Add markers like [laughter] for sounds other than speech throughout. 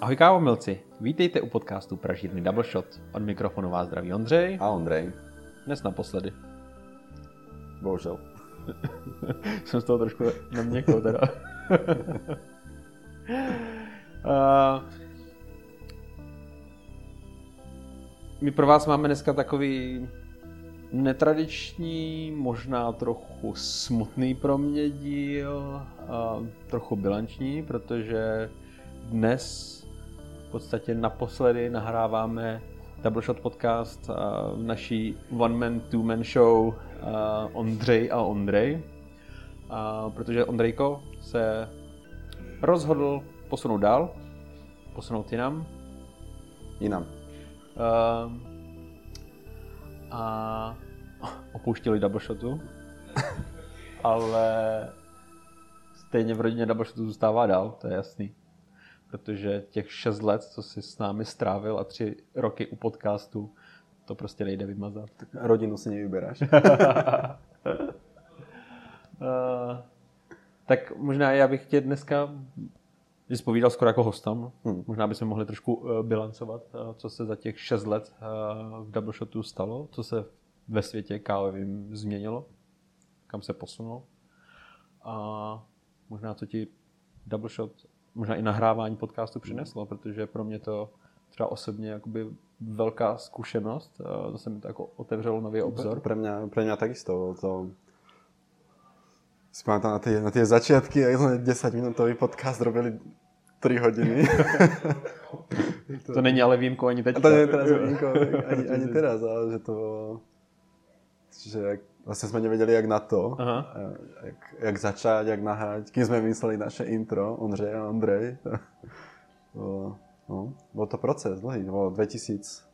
Ahoj kávomilci, vítejte u podcastu Pražírny Double Shot. Od mikrofonu vás zdraví Ondřej. A Ondrej. Dnes naposledy. Bohužel. [laughs] Jsem z toho trošku na měkko teda. [laughs] uh, my pro vás máme dneska takový netradiční, možná trochu smutný pro mě díl, a trochu bilanční, protože dnes v podstatě naposledy nahráváme Double Shot podcast v naší One Man, Two Man show Ondřej a Ondrej, protože Ondrejko se rozhodl posunout dál, posunout jinam. Jinam. A opouštěli Double Shotu, [laughs] ale stejně v rodině Double Shotu zůstává dál, to je jasný protože těch šest let, co jsi s námi strávil a tři roky u podcastu, to prostě nejde vymazat. Rodinu si nevyberáš. uh, [laughs] tak možná já bych tě dneska jsi skoro jako hostam. Hmm. Možná bychom mohli trošku uh, bilancovat, uh, co se za těch šest let v Double Shotu stalo, co se ve světě kávovým změnilo, kam se posunulo. A možná co ti Double Shot možná i nahrávání podcastu přineslo, protože pro mě to třeba osobně jakoby velká zkušenost. Zase mi to jako otevřelo nový obzor. Pre mňa, pre mňa takisto. To... Si pamätám na tie, na tie začiatky, jak sme 10 minútový podcast robili 3 hodiny. to, [laughs] to není ale výjimkou ani teď. To není teraz výjimkou ani, [laughs] ani teraz, ale že to že jak Vlastne sme nevedeli, jak na to, Aha. Jak, jak začať, jak nahrať. Kým sme mysleli naše intro, Ondřej a Ondrej. [laughs] no, bol to proces dlhý, to bolo 2018,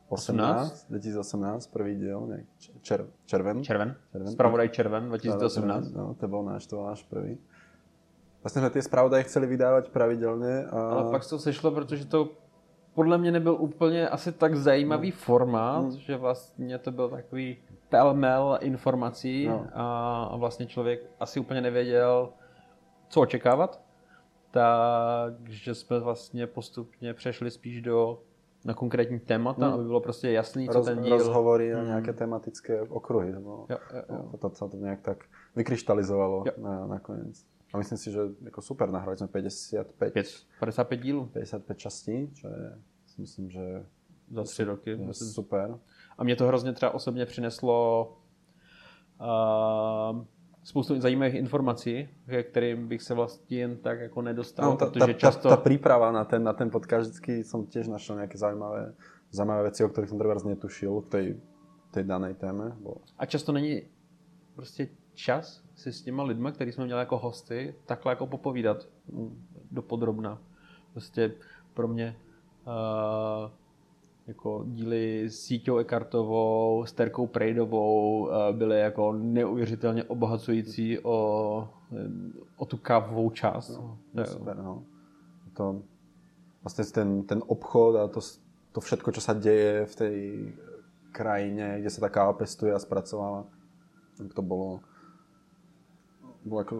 2018, prvý diel, nejak čer, červen. Červen, červen. Spravodaj červen 2018. No, to bol náš, to bol náš prvý. Vlastně jsme ty zpravodaje chceli vydávat pravidelně. A... Ale pak to sešlo, protože to podle mě nebyl úplně asi tak zajímavý no. formát, hmm. že vlastně to byl takový pelmel informací no. a vlastně člověk asi úplně nevěděl, co očekávat. Takže jsme vlastně postupně přešli spíš do na konkrétní témata, no. aby bylo prostě jasný, co Roz, ten díl... Rozhovory a nějaké tematické okruhy. No. Jo, jo, jo. To, to, to nějak tak vykryštalizovalo jo. na, nakonec. A myslím si, že jako super, nahrali jsme 55... 55 dílů. 55 častí, čo je, myslím, že... Za tři roky. Myslím. Super. A mě to hrozně třeba osobně přineslo uh, spoustu zajímavých informací, ke kterým bych se vlastně jen tak jako nedostal. No, ta, protože ta, často... ta, ta príprava na ten, na ten podcast vždycky som tiež našel nejaké zaujímavé, zaujímavé veci, o ktorých som treba netušil v tej, tej danej téme. Bo... A často není prostě čas si s těma lidma, který jsme měli jako hosty, takhle jako popovídat do podrobna. Prostě pro mě uh, jako díly s Síťou Ekartovou, s Terkou Prejdovou eh, byly jako neuvěřitelně obohacující o, o tu kávovou část. No, no, super, no. To, vlastně ten, ten obchod a to, to všetko, čo sa deje v tej krajine, kde sa tá káva pestuje a spracováva, to bolo, bolo ako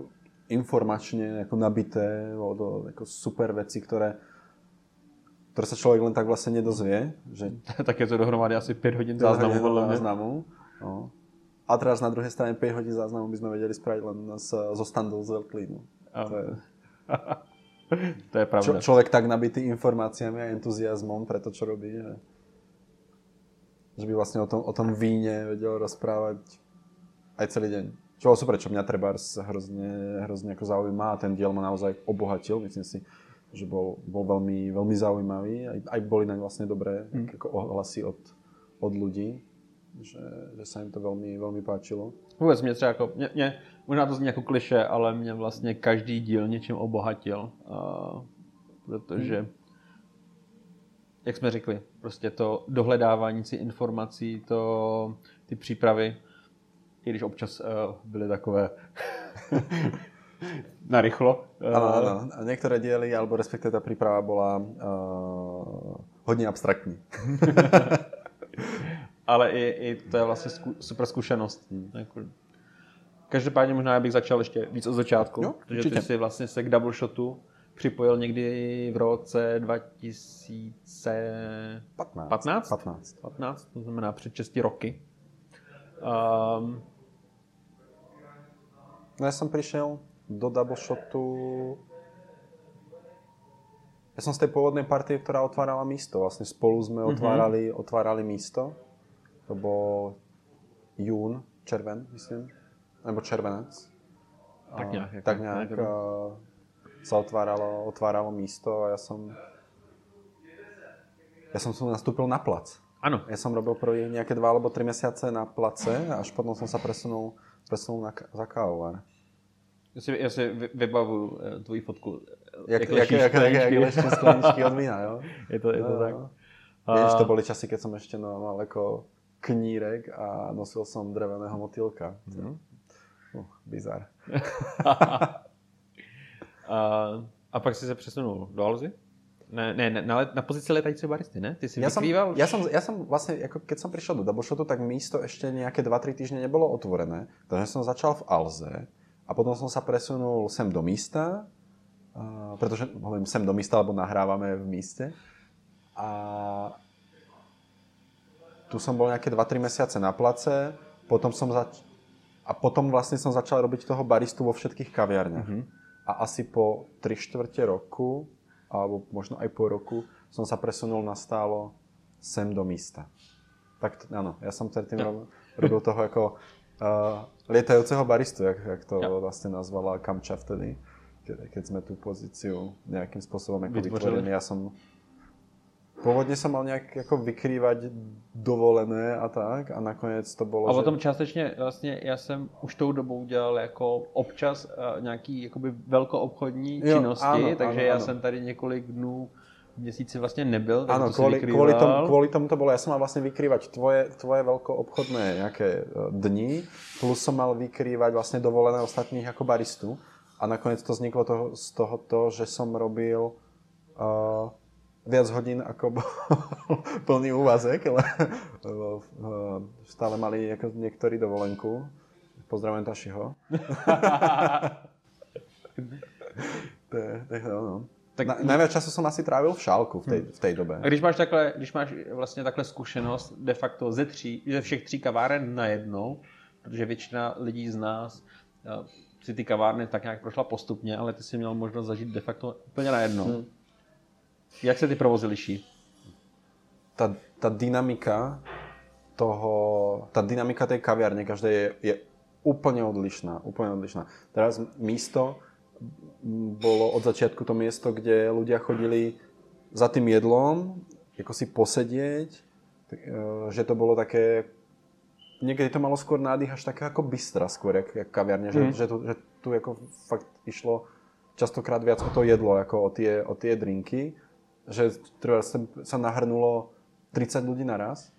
informačne ako nabité, bolo to ako super veci, ktoré ktoré sa človek len tak vlastne nedozvie. Že... [laughs] tak je to dohromady asi 5 hodín záznamu. Záznamu. No. A teraz na druhej strane 5 hodín záznamu by sme vedeli spraviť len z, zo standov z Velklínu. To je, [laughs] to je pravda. Čo, človek tak nabitý informáciami a entuziasmom pre to, čo robí, že, že by vlastne o tom, o tom víne vedel rozprávať aj celý deň. Čo bolo super, čo mňa treba hrozne, hrozne ako zaujíma a ten diel ma naozaj obohatil, myslím si, že bol, bol veľmi, veľmi zaujímavý. Aj, aj boli naň vlastne dobré mm. ako ohlasy od, od ľudí, že, že sa im to veľmi, veľmi páčilo. Vůbec mě třeba jako, mě, mě, možná to zní jako kliše, ale mě vlastně každý díl něčím obohatil, uh, protože mm. jak jsme řekli, prostě to dohledávání si informací, to, ty přípravy, i když občas uh, byly takové [laughs] na rýchlo. Áno, áno. A niektoré diely, alebo respektive tá príprava bola uh, hodně abstraktní. [laughs] Ale i, i to je vlastně zku, super zkušenost. Každopádně možná já bych začal ještě víc od začátku, jo, protože určitě. ty jsi vlastně se k double shotu připojil někdy v roce 2015. 15. 15? 15, to znamená před 6 roky. Um, No ja som prišiel do double shotu... Ja som z tej pôvodnej partie, ktorá otvárala místo. Vlastne spolu sme otvárali, otvárali místo. To bol jún, červen, myslím. Nebo červenec. Tak nejak, ako- tak nejak a, sa otváralo, otváralo místo a ja som... Ja som nastúpil na plac. ano, Ja som robil prvý nejaké dva alebo tri mesiace na place až potom som sa presunul, ka- za kávovar. já si, já si vy- vybavuju eh, tvoji fotku. eh, Jak, jak lešíš jak, jak, jak, skleničky od vína, jo? [laughs] Je to, je to No, tak. no. Vieš, to boli časy, keď som ešte no, mal ako knírek a nosil som dreveného motýlka. Mhm. Uh, bizar. [laughs] A, a pak jsi se přesunul do Alzy? Ne, ne, na, let- na pozici letající baristy, ne? Ty jsi Ja som, vykrýval? ja, som, ja som vlastne, ako keď som prišiel do shotu, tak místo ešte nejaké 2-3 týždne nebolo otvorené. Takže som začal v Alze a potom som sa presunul sem do místa, uh, pretože hovorím sem do místa, lebo nahrávame v míste. A tu som bol nejaké 2-3 mesiace na place, potom som zač- a potom vlastne som začal robiť toho baristu vo všetkých kaviarniach. A asi po 3 štvrte roku, alebo možno aj po roku, som sa presunul na stálo sem do místa. Tak t- áno, ja som predtým robil, robil toho ako uh, lietajúceho baristu, jak, jak to Jo. vlastne nazvala Kamča vtedy, keď, keď sme tú pozíciu nejakým spôsobom ako vytvorili. Ja som Pôvodne som mal nejak ako vykrývať dovolené a tak a nakoniec to bolo, A že... potom částečně vlastně já jsem už tou dobou dělal jako občas uh, nějaký jakoby velkoobchodní Jo, činnosti, ano, takže ano, já ano. jsem tady několik dnů měsíci vlastně nebyl, takže Áno, to si kvôli, kvôli, tomu, vykrýval. kvôli tomu to bolo. Ja som mal vlastne vykrývať tvoje, tvoje veľkoobchodné nejaké e, dni, plus som mal vykrývať vlastne dovolené ostatných ako baristu. A nakoniec to vzniklo toho, z toho to, že som robil uh, viac hodín ako bol [laughs] plný úvazek, ale lebo, uh, stále mali ako niektorí dovolenku. Pozdravujem Tašiho. [laughs] to je, je, no. Tak- Tak... Na, najviac času som asi trávil v šálku v tej, v tej dobe. Když máš takhle, když máš vlastně takhle zkušenost de facto ze tří, ze všech tří kaváren najednou, protože většina lidí z nás eh, si ty kavárny tak nějak prošla postupně, ale ty si měl možnost zažít de facto úplně najednou. Hmm. Jak se ty provozy liší? Tá, tá dynamika toho, tá dynamika tej kaviarne každej je, je úplne odlišná, úplne odlišná. Teraz místo bolo od začiatku to miesto, kde ľudia chodili za tým jedlom, ako si posedieť, e, že to bolo také niekedy to malo skôr nádych až také ako bystra skôr, jak, jak kaviarne, že, že, tu, že tu ako fakt išlo častokrát viac o to jedlo, ako o tie, o tie drinky, že treba sa, sa nahrnulo 30 ľudí naraz,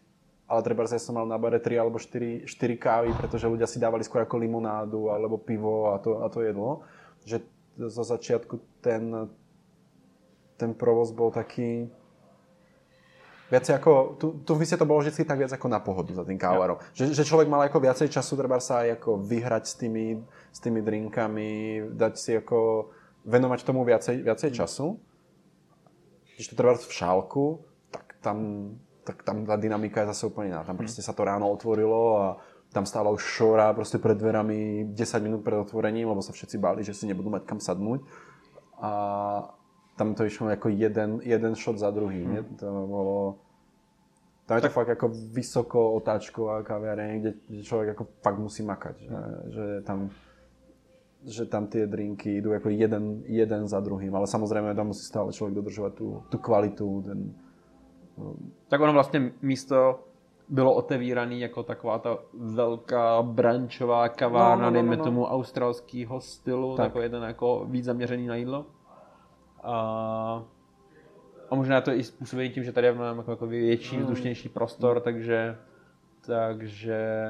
ale treba ja som mal na bare 3 alebo 4, 4 kávy, pretože ľudia si dávali skôr ako limonádu alebo pivo a to, a to jedlo, že zo začiatku ten, ten provoz bol taký, viacej ako, tu, tu mise to bolo vždy tak viac ako na pohodu za tým kávarom. Že, že človek mal ako viacej času, treba sa aj ako vyhrať s tými, s tými drinkami, dať si ako, venovať tomu viacej, viacej času. Když to treba v šálku, tak tam, tak tam tá dynamika je zase úplne iná. Tam proste sa to ráno otvorilo a tam stála už šora proste pred dverami 10 minút pred otvorením, lebo sa všetci báli, že si nebudú mať kam sadnúť. A tam to išlo ako jeden, jeden shot za druhý. Nie? To bolo... Tam je to fakt ako vysoko otáčková kaviareň, kde, kde človek ako fakt musí makať. Že, že tam že tam tie drinky idú ako jeden, jeden za druhým, ale samozrejme tam musí stále človek dodržovať tú, tú kvalitu, ten, Tak ono vlastně místo bylo otevíraný jako taková ta velká brančová kavárna, No, no, no, dejme no, no. tomu australského stylu, Tak. takový jeden jako víc zaměřený na jídlo. A, a možná to je i způsobený tím, že tady máme jako, jako větší, vzdušnější prostor, takže, takže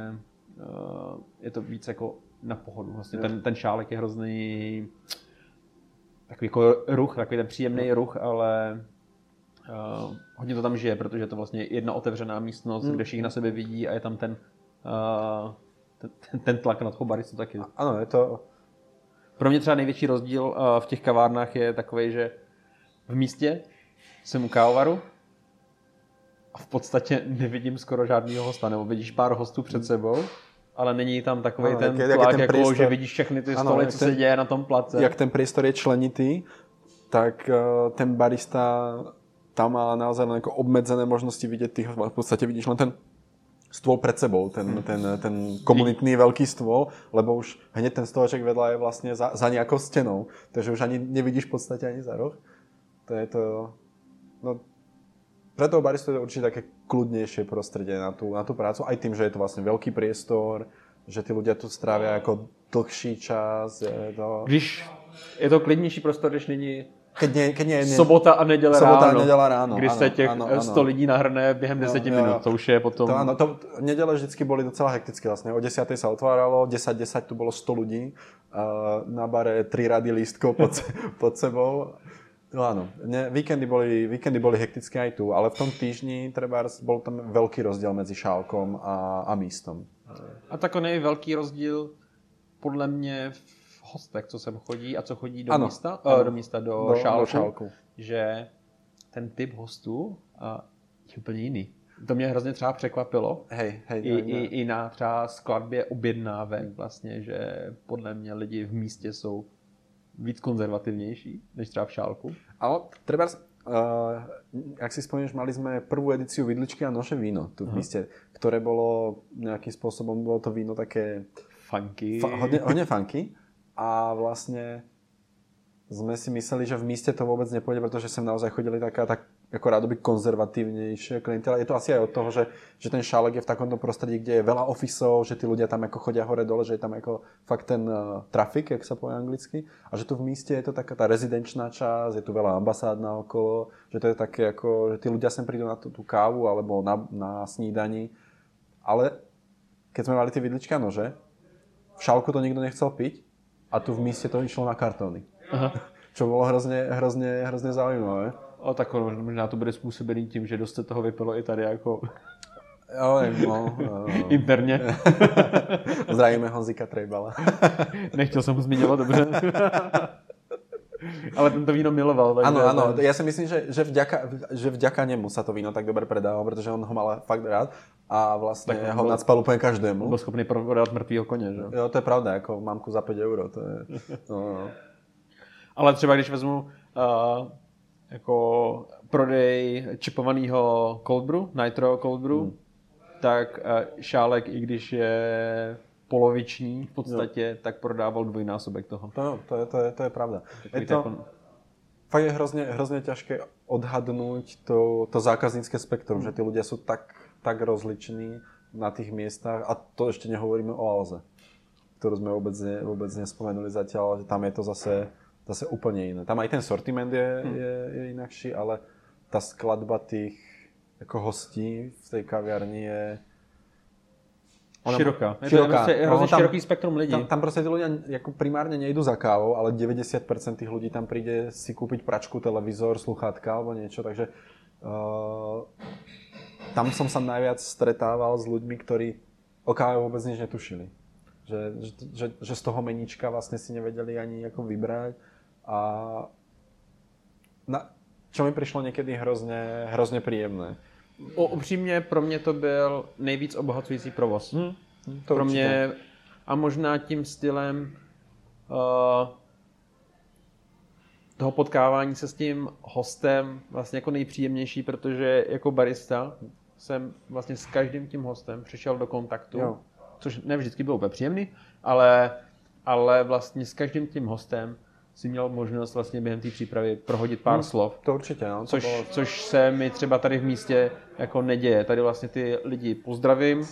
uh, je to víc jako na pohodu. Vlastně ten, ten šálek je hrozný takový jako ruch, takový ten příjemný ruch, ale uh, hodně to tam žije, protože je to vlastně jedna otevřená místnost, kde všichni na sebe vidí a je tam ten, uh, ten, ten, tlak na toho baristu taky. Áno, je to... Pro mě třeba největší rozdíl eh, v těch kavárnách je takový, že v místě jsem u kávovaru a v podstatě nevidím skoro žádného hosta, nebo vidíš pár hostů před sebou, ale není tam takový Ano, ten jak je- jak tlak, ten jako, priestor. že vidíš všechny ty Ano, stoly, co ten- se děje na tom place. jak ten priestor je členitý, tak eh, ten barista tam má naozaj len obmedzené možnosti vidieť tých, v podstate vidíš len ten stôl pred sebou, ten, ten, ten komunitný veľký stôl, lebo už hneď ten stoleček vedľa je vlastne za, za nejakou stenou, takže už ani nevidíš v podstate ani za roh. To je to... No, pre toho baristu je to určite také kľudnejšie prostredie na tú, na tú prácu, aj tým, že je to vlastne veľký priestor, že tí ľudia tu strávia ako dlhší čas. Je to... Když je to klidnější prostor, když není Keď nie, keď nie, nie, sobota a neděle Sobota a ráno. neděle ráno, Když ano, se těch ano, ano, ano. 100 lidí nahrne během 10 jo, jo. minut, to už je potom... To áno, to, nedele vždycky boli docela hektické vlastne. O 10. sa otváralo, 10.10 tu bolo 100 ľudí, uh, na bare 3 rady lístkov pod, pod sebou. No áno, ne, víkendy, boli, víkendy boli hektické aj tu, ale v tom týždni treba bol tam veľký rozdiel medzi šálkom a, a místom. A takový velký rozdíl podle mě v hostech, co sem chodí a co chodí do Ano, místa, ano. eh, do místa, do, Do- šálku, do šálku. že ten typ hostů a, je úplně jiný. To mě hrozně třeba překvapilo. Hej, hej, I, i, I na třeba skladbě objednávek vlastně, že podle mě lidi v místě jsou víc konzervativnější než třeba v šálku. Ale treba, uh, ak si spomínaš, mali sme prvú edíciu Vidličky a noše víno tu v míste, ktoré bolo nejakým spôsobom, bolo to víno také Funky. fa- hodne, hodne funky a vlastne sme si mysleli, že v míste to vôbec nepôjde, pretože sem naozaj chodili taká tak ako rádoby konzervatívnejšia klientela. Je to asi aj od toho, že, že ten šálek je v takomto prostredí, kde je veľa ofisov, že tí ľudia tam ako chodia hore dole, že je tam ako fakt ten uh, trafik, jak sa povie anglicky. A že tu v míste je to taká tá rezidenčná časť, je tu veľa ambasád na okolo, že to je také ako, že tí ľudia sem prídu na tú, tú kávu alebo na, na snídani. Ale keď sme mali tie vidličky a nože, v šálku to nikto nechcel piť a tu v míste to išlo na kartóny. Aha. [laughs] Čo bolo hrozně, hrozně, hrozně zaujímavé. O, tak možná to bude způsobený tím, že dost se toho vypilo i tady jako Jo, no, no, [laughs] interně. [laughs] Zdravíme Honzika Trejbala. [laughs] Nechtěl jsem ho zmiňovat, dobře. Ale ten to víno miloval. Takže Áno, áno, ja si myslím, že, že, vďaka, že vďaka nemu sa to víno tak dobre predávalo, pretože on ho mal fakt rád a vlastne Tak ho bol- nadspal úplne každému. Byl schopný prodat mrtvýho koně, že? Jo, to je pravda, jako mamku za 5 euro, to je... No, no. Ale třeba když vezmu uh, jako prodej čipovaného cold brew, nitro cold brew, hmm. tak uh, šálek, i když je poloviční v podstatě, no. tak prodával dvojnásobek toho. To, to, je, to, je, to je pravda. Je to... to, fakt je hrozně, hrozně ťažké odhadnúť to, to zákaznícke spektrum, že tí ľudia sú tak, tak rozliční na tých miestach a to ešte nehovoríme o Alze, ktorú sme vôbec, ne, vôbec nespomenuli zatiaľ, že tam je to zase, zase úplne iné. Tam aj ten sortiment je, je, je inakší, ale tá skladba tých ako hostí v tej kaviarni je Ona- široká. Je to široká. prostě No, hrozně tam- široký spektrum lidí. tam, tam proste tí ľudia ako primárne nejdú za kávou, ale 90% tých ľudí tam príde si kúpiť pračku, televízor, sluchátka alebo niečo, takže uh, tam som sa najviac stretával s ľuďmi, ktorí o káve vôbec nič netušili. Že, že, že, že z toho meníčka vlastne si nevedeli ani ako vybrať a na, čo mi prišlo niekedy hrozne, hrozne príjemné. O, upřímně pro mě to byl nejvíc obohacující provoz. Hm, To pro mě a možná tím stylem uh, toho potkávání se s tím hostem vlastně jako nejpříjemnější, protože jako barista jsem vlastně s každým tím hostem přišel do kontaktu, Jo. což ne vždycky bylo úplně příjemný, ale, ale vlastně s každým tím hostem si měl možnost vlastně během té přípravy prohodit pár slov. To určite, no. To Což, bolo, což se mi třeba tady v místě jako neděje. Tady vlastně ty lidi pozdravím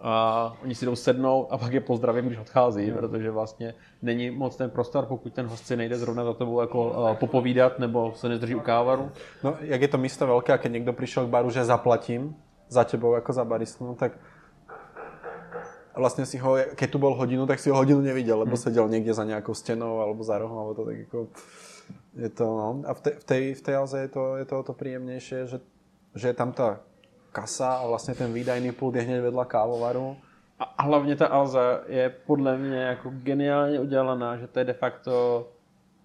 a oni si jdou sednout a pak je pozdravím, když odchází, protože vlastně není moc ten prostor, pokud ten host si nejde zrovna za tebou jako uh, popovídat nebo se nezdrží u kávaru. No, jak je to místo veľké a keď niekto prišiel k baru, že zaplatím za tebou ako za baristu, tak vlastne si ho, keď tu bol hodinu, tak si ho hodinu nevidel, lebo sedel niekde za nejakou stenou alebo za rohom, alebo to tak ako... Je to, no. A v tej, v tej, v tej Alze je to, je to o to príjemnejšie, že, že je tam tá kasa a vlastne ten výdajný pult je hneď vedľa kávovaru A, a hlavně ta Alza je podle mě jako geniálně udělaná, že to je de facto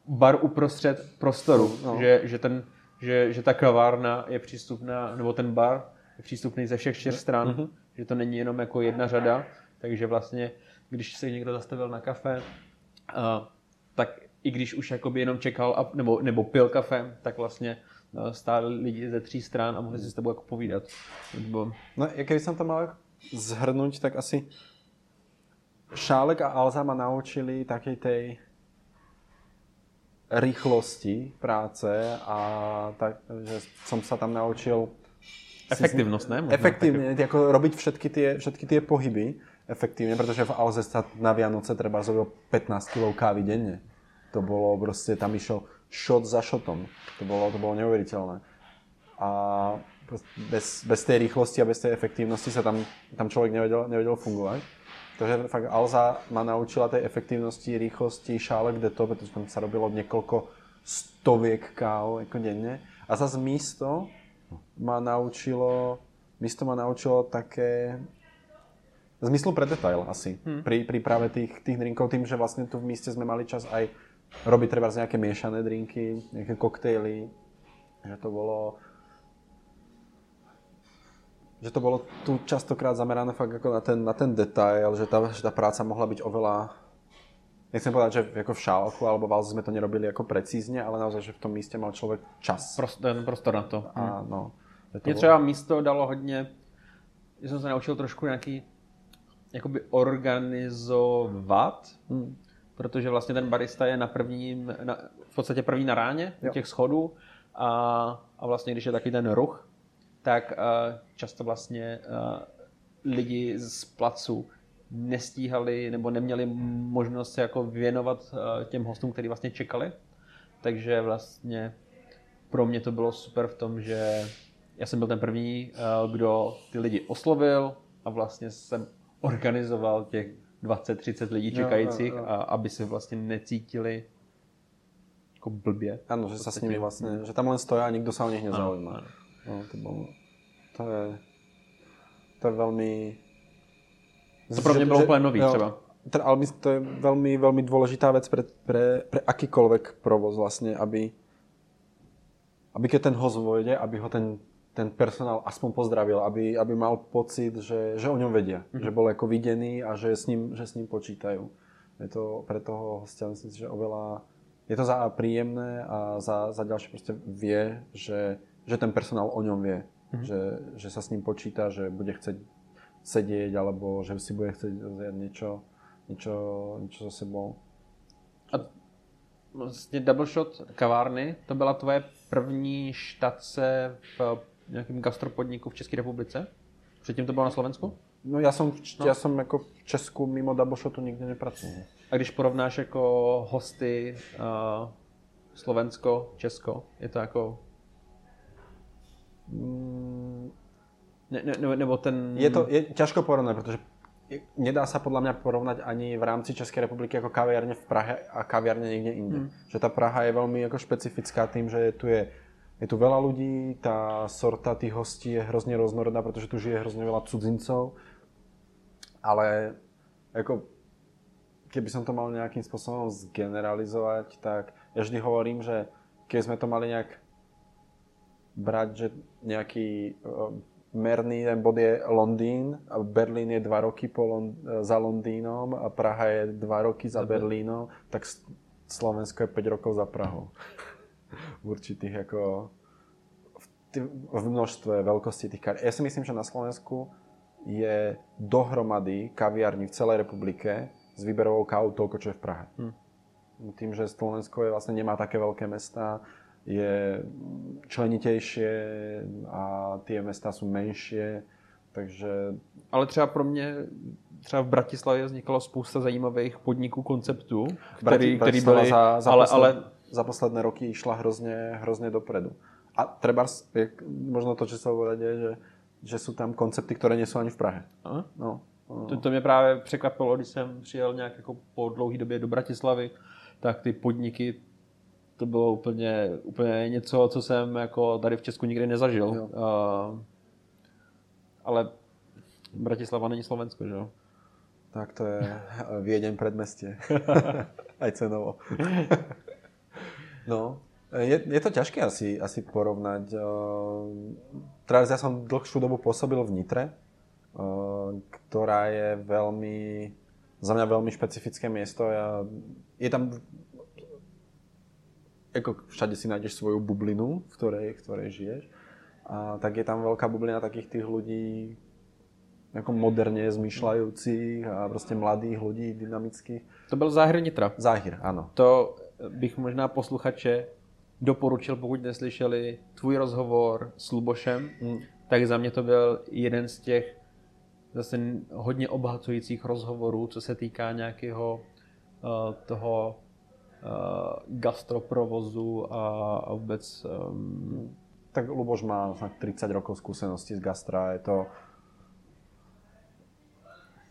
bar uprostřed prostoru, no. že, že, ten, že, že ta kavárna je přístupná, nebo ten bar je přístupný ze všech čtyř stran, mm-hmm. že to není jenom jako jedna řada, takže vlastně, když se někdo zastavil na kafe, uh, tak i když už jakoby jenom čekal a, nebo, nebo pil kafe, tak vlastně stáli lidi ze tří stran a mohli si s tebou jako povídat. Nebo... No, keby som to mal zhrnúť, tak asi Šálek a Alza ma naučili takej tej rýchlosti práce a tak, že som sa tam naučil Efektivnosť, ne? Možno efektívne, také... ako robiť všetky tie, všetky tie pohyby efektívne, pretože v Alze sa na Vianoce treba zrobil 15 kg kávy denne. To bolo proste, tam išiel shot za shotom. To bolo, to bolo neuveriteľné. A bez, bez tej rýchlosti a bez tej efektívnosti sa tam, tam človek nevedel, nevedel fungovať. Takže fakt Alza ma naučila tej efektívnosti, rýchlosti, šálek de to, pretože tam sa robilo niekoľko stoviek káv ako denne. A zase místo ma naučilo, místo ma naučilo také zmyslu pre detail asi. Hmm. Pri príprave tých, tých drinkov, tým, že vlastne tu v míste sme mali čas aj robiť treba nejaké miešané drinky, nejaké koktejly, že to bolo že to bolo tu častokrát zamerané fakt ako na ten, na ten detail, že tá, že tá práca mohla byť oveľa nechcem povedať, že ako v šálku alebo v sme to nerobili ako precízne, ale naozaj, že v tom míste mal človek čas. Prostor, prostor na to. Áno. Mně třeba místo dalo hodně, že jsem se naučil trošku nějaký jakoby organizovat, hmm. protože vlastně ten barista je na prvním, na, v podstatě první na ráně jo. těch schodů a, a vlastně když je taky ten ruch, tak uh, často vlastně uh, lidi z placu nestíhali nebo neměli možnost se jako věnovat uh, těm hostům, kteří vlastně čekali. Takže vlastně pro mě to bylo super v tom, že já jsem byl ten první, kdo ty lidi oslovil a vlastně jsem organizoval těch 20-30 lidí čekajících, jo, jo, jo. A, aby se vlastně necítili jako blbě. Ano, že se s nimi vlastně, že tam len stojí a nikdo se o nich nezaujíma. No, to, bolo, to je, to je velmi... To pro mě bylo že, úplně nový jo, třeba. Teda, ale to je velmi, velmi dôležitá vec pre, pre, pre akýkoľvek provoz vlastne, aby, aby keď ten host vojde, aby ho ten ten personál aspoň pozdravil, aby, aby mal pocit, že, že o ňom vedia, mm-hmm. že bol ako videný a že s ním, že s ním počítajú. Je to pre toho hostia, myslím si, že oveľa, je to za príjemné a za, za ďalšie proste vie, že, že ten personál o ňom vie, mm-hmm. že, že sa s ním počíta, že bude chcieť sedieť alebo že si bude chcieť vziať niečo, niečo, niečo za sebou. A vlastně Double Shot kavárny, to byla tvoje první štace v nějakém gastropodniku v České republice? Předtím to bylo na Slovensku? No já jsem, no. já jsem jako v Česku mimo Shotu nikdy nepracoval. A když porovnáš jako hosty uh, Slovensko, Česko, je to jako... Mm, ne, ne, nebo ten... Je to je ťažko porovnať, protože nedá sa podľa mňa porovnať ani v rámci Českej republiky ako kaviarne v Prahe a kaviarne niekde inde. Hmm. Že tá Praha je veľmi ako špecifická tým, že tu je je tu veľa ľudí, tá sorta tých hostí je hrozne roznorodná, pretože tu žije hrozne veľa cudzincov. Ale ako, keby som to mal nejakým spôsobom zgeneralizovať, tak ja vždy hovorím, že keď sme to mali nejak brať, že nejaký uh, merný ten bod je Londýn, Berlín je dva roky po Lond- za Londýnom a Praha je dva roky za Berlínom, tak Slovensko je 5 rokov za Prahou v určitých ako v, tý, v množstve veľkosti tých kar. Ja si myslím, že na Slovensku je dohromady kaviarní v celej republike s výberovou kávou toľko, čo je v Prahe. Hm. Tým, že Slovensko je, vlastne nemá také veľké mesta, je členitejšie a tie mesta sú menšie, takže... Ale třeba pro mě třeba v Bratislavě vzniklo spousta zajímavých podniků, konceptů, který, který byly, za, za ale, ale za posledné roky išla hrozne, hrozne dopredu. A treba, možno to, čo sa povedať, je, že, že sú tam koncepty, ktoré nie sú ani v Prahe. No, no. To, to mě právě překvapilo, když jsem přijel nějak jako po dlouhé době do Bratislavy, tak ty podniky, to bylo úplně, úplně něco, co jsem jako tady v Česku nikdy nezažil. Uh, ale Bratislava není Slovensko, že jo? Tak to je Viedeň predmestie. [laughs] Aj cenovo. [laughs] no, je, je to ťažké asi, asi porovnať. Teraz ja som dlhšiu dobu pôsobil v Nitre, ktorá je veľmi, za mňa veľmi špecifické miesto. Ja, je tam ako všade si nájdeš svoju bublinu, v ktorej, v ktorej žiješ. A tak je tam veľká bublina takých tých ľudí, ako moderne zmýšľajúcich a proste mladých ľudí, dynamických. To byl Záhir Nitra. Záhir, ano. To bych možná posluchače doporučil, pokud neslyšeli tvůj rozhovor s Lubošem, hmm. tak za mě to byl jeden z těch zase hodně obhacujících rozhovorů, co se týká nějakého uh, toho uh, gastroprovozu a, a vůbec... Um... Tak Luboš má 30 rokov skúsenosti z gastra, je to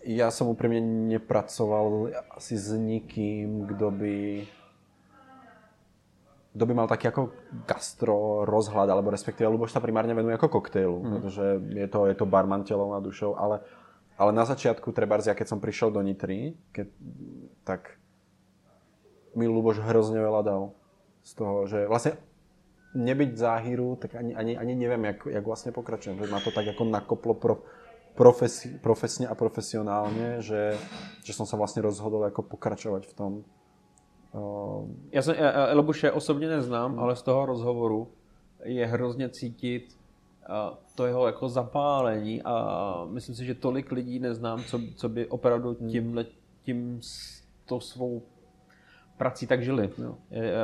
ja som úprimne nepracoval asi s nikým, kto by kto by mal taký ako gastro rozhľad, alebo respektíve Luboš sa primárne venuje ako koktejlu, mm. pretože je to, je to barman telom a dušou, ale, ale na začiatku, treba ja keď som prišiel do Nitry, keď, tak mi Luboš hrozne veľa dal z toho, že vlastne nebyť záhiru, tak ani, ani, ani neviem, jak, jak vlastne pokračujem, že ma to tak ako nakoplo pro, profesi, profesne a profesionálne, že, že som sa vlastne rozhodol ako pokračovať v tom. Uh... Já, jsem, já Lubuše osobně neznám, hmm. ale z toho rozhovoru je hrozně cítit uh, to jeho jako zapálení a myslím si, že tolik lidí neznám, co, co by opravdu hmm. tímhle, tím s tou svou prací tak žili. Jo.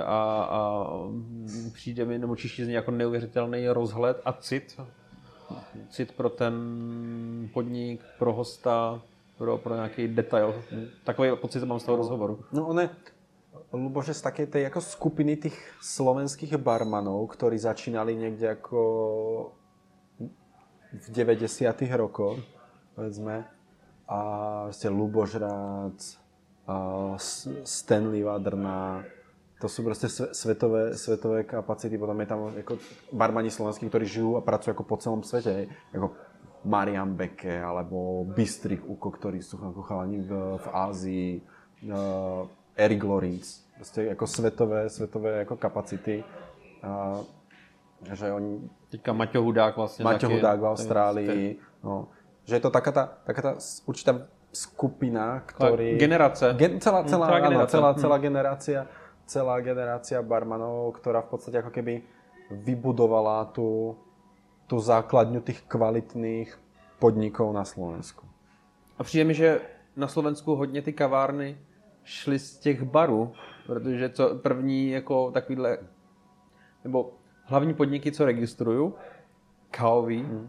A, a přijde mi, nebo čiště z jako neuvěřitelný rozhled a cit cit pro ten podnik, pro hosta, pro, pro nějaký detail. Takový pocit mám z toho rozhovoru. No one, Lubože, z takej tej ako skupiny tých slovenských barmanov, ktorí začínali niekde ako v 90 rokoch, povedzme, a ste Lubož Rác, a Stanley Vadrna, to sú proste svetové, svetové kapacity, potom je tam ako barmani slovenskí, ktorí žijú a pracujú ako po celom svete, hej. ako Marian Beke alebo Bystrik Uko, ktorí sú ako chalani v, v Ázii, uh, Eric Lorenz, proste ako svetové, svetové ako kapacity. Uh, že oni... Teďka Maťo Hudák vlastne. Maťo Hudák v Austrálii. No, že je to taká tá, taká tá určitá skupina, ktorý... Generace. Gen, celá, celá, celá, áno, generácia. celá, celá hm. generácia celá generácia barmanov, ktorá v podstate ako keby vybudovala tú, tú základňu tých kvalitných podnikov na Slovensku. A přijde mi, že na Slovensku hodně ty kavárny šly z těch barů, protože co první jako takovýhle, nebo hlavní podniky, co registruju, kávový, mm.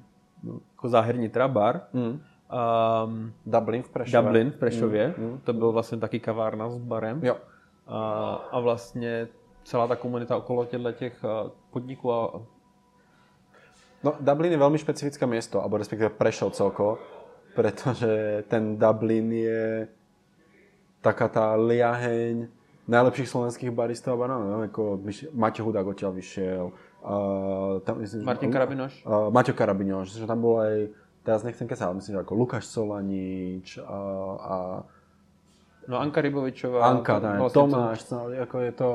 jako záherní bar, mm. um, Dublin v Prešově. Dublin v Prešově, mm. to byl vlastně taky kavárna s barem. Jo a, a vlastně celá ta komunita okolo těchto těch podniků a No, Dublin je veľmi špecifické miesto, alebo respektíve Prešov celkovo, pretože ten Dublin je taká tá liaheň najlepších slovenských baristov a banánov, no, ako Maťo Hudák odtiaľ vyšiel. Uh, tam, myslím, Martin Karabinoš. Uh, Maťo Karabinoš, že tam bol aj, teraz nechcem kesať, ale myslím, že ako Lukáš Solanič a, a No Anka Rybovičová. Anka, ne, Tomáš, to... ako je to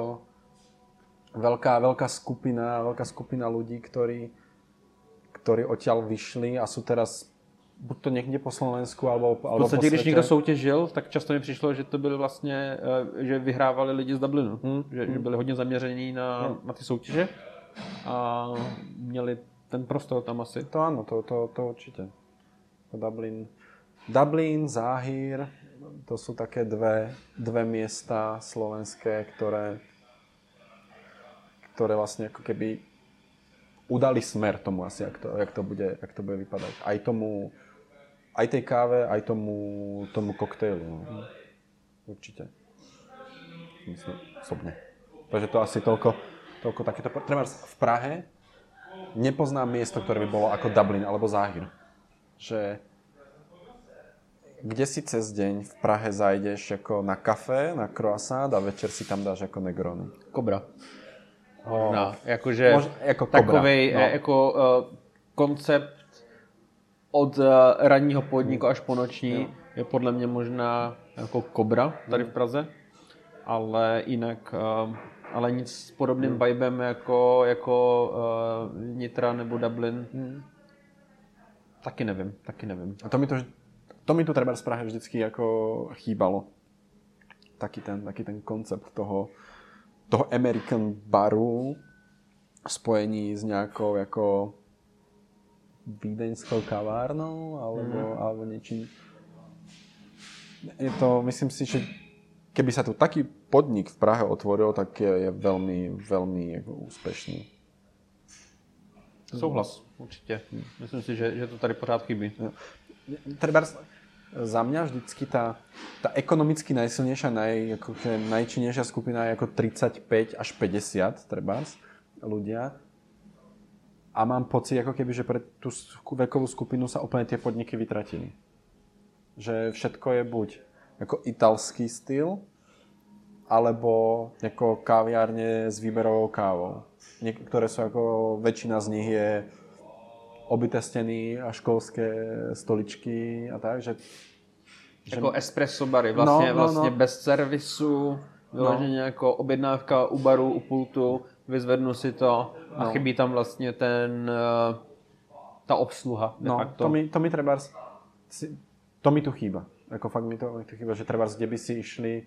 veľká, veľká skupina, veľká skupina ľudí, ktorí, ktorí odtiaľ vyšli a sú teraz buď to někde po Slovensku, alebo, alebo v podstatě, když někdo soutěžil, tak často mi přišlo, že to byly vlastně, eh, že vyhrávali lidi z Dublinu. Hmm. Že, hmm. že byli hodně zaměření na, hmm. na ty soutěže a měli ten prostor tam asi. To ano, to, to, to určitě. To Dublin, Dublin, Záhir, to sú také dve, dve miesta slovenské, ktoré, ktoré vlastne ako keby udali smer tomu asi, jak to, jak to, bude, jak to bude vypadať. Aj tomu, aj tej káve, aj tomu, tomu koktejlu. No. Určite. Myslím, osobne. Takže to asi toľko, toľko takéto... Treba v Prahe nepoznám miesto, ktoré by bolo ako Dublin alebo Záhir. Že kde si cez deň v Prahe zajdeš ako na kafe, na croissant a večer si tam dáš ako Negrony? Kobra. Oh. No, jakože Mož, jako takovej no. jako uh, koncept od uh, ranního podniku až po noční, je podle mě možná jako Kobra tady v Praze, ale jinak, uh, ale nic s podobným hmm. vibem jako, jako uh, Nitra nebo Dublin. Hmm. Taky nevím, taky nevím. A to mi to, to mi tu treba z Prahe vždycky jako chýbalo. Taký ten, taký ten koncept toho, toho American baru spojení s nejakou jako vídeňskou kavárnou alebo, mm. alebo niečím. Je to, myslím si, že keby sa tu taký podnik v Prahe otvoril, tak je, je veľmi, veľmi úspešný. Souhlas, určitě. Myslím si, že, že to tady pořád chybí. Treba za mňa vždycky tá, tá ekonomicky najsilnejšia, naj, ako, najčinnejšia skupina je ako 35 až 50 trebárs ľudia. A mám pocit, ako keby, že pre tú vekovú skupinu sa úplne tie podniky vytratili. Že všetko je buď ako italský styl, alebo ako kaviárne s výberovou kávou. Niektoré sú ako, väčšina z nich je obité steny a školské stoličky a tak, že... že... Jako espresso bary, vlastně, no, no, vlastně no. bez servisu, vyloženě no. jako objednávka u baru, u pultu, vyzvednu si to a no. chybí tam vlastně ten, uh, ta obsluha. No, facto. to mi, to mi treba, to mi tu chýba. Jako fakt mi to, mi to chýba, že treba, kde by si išli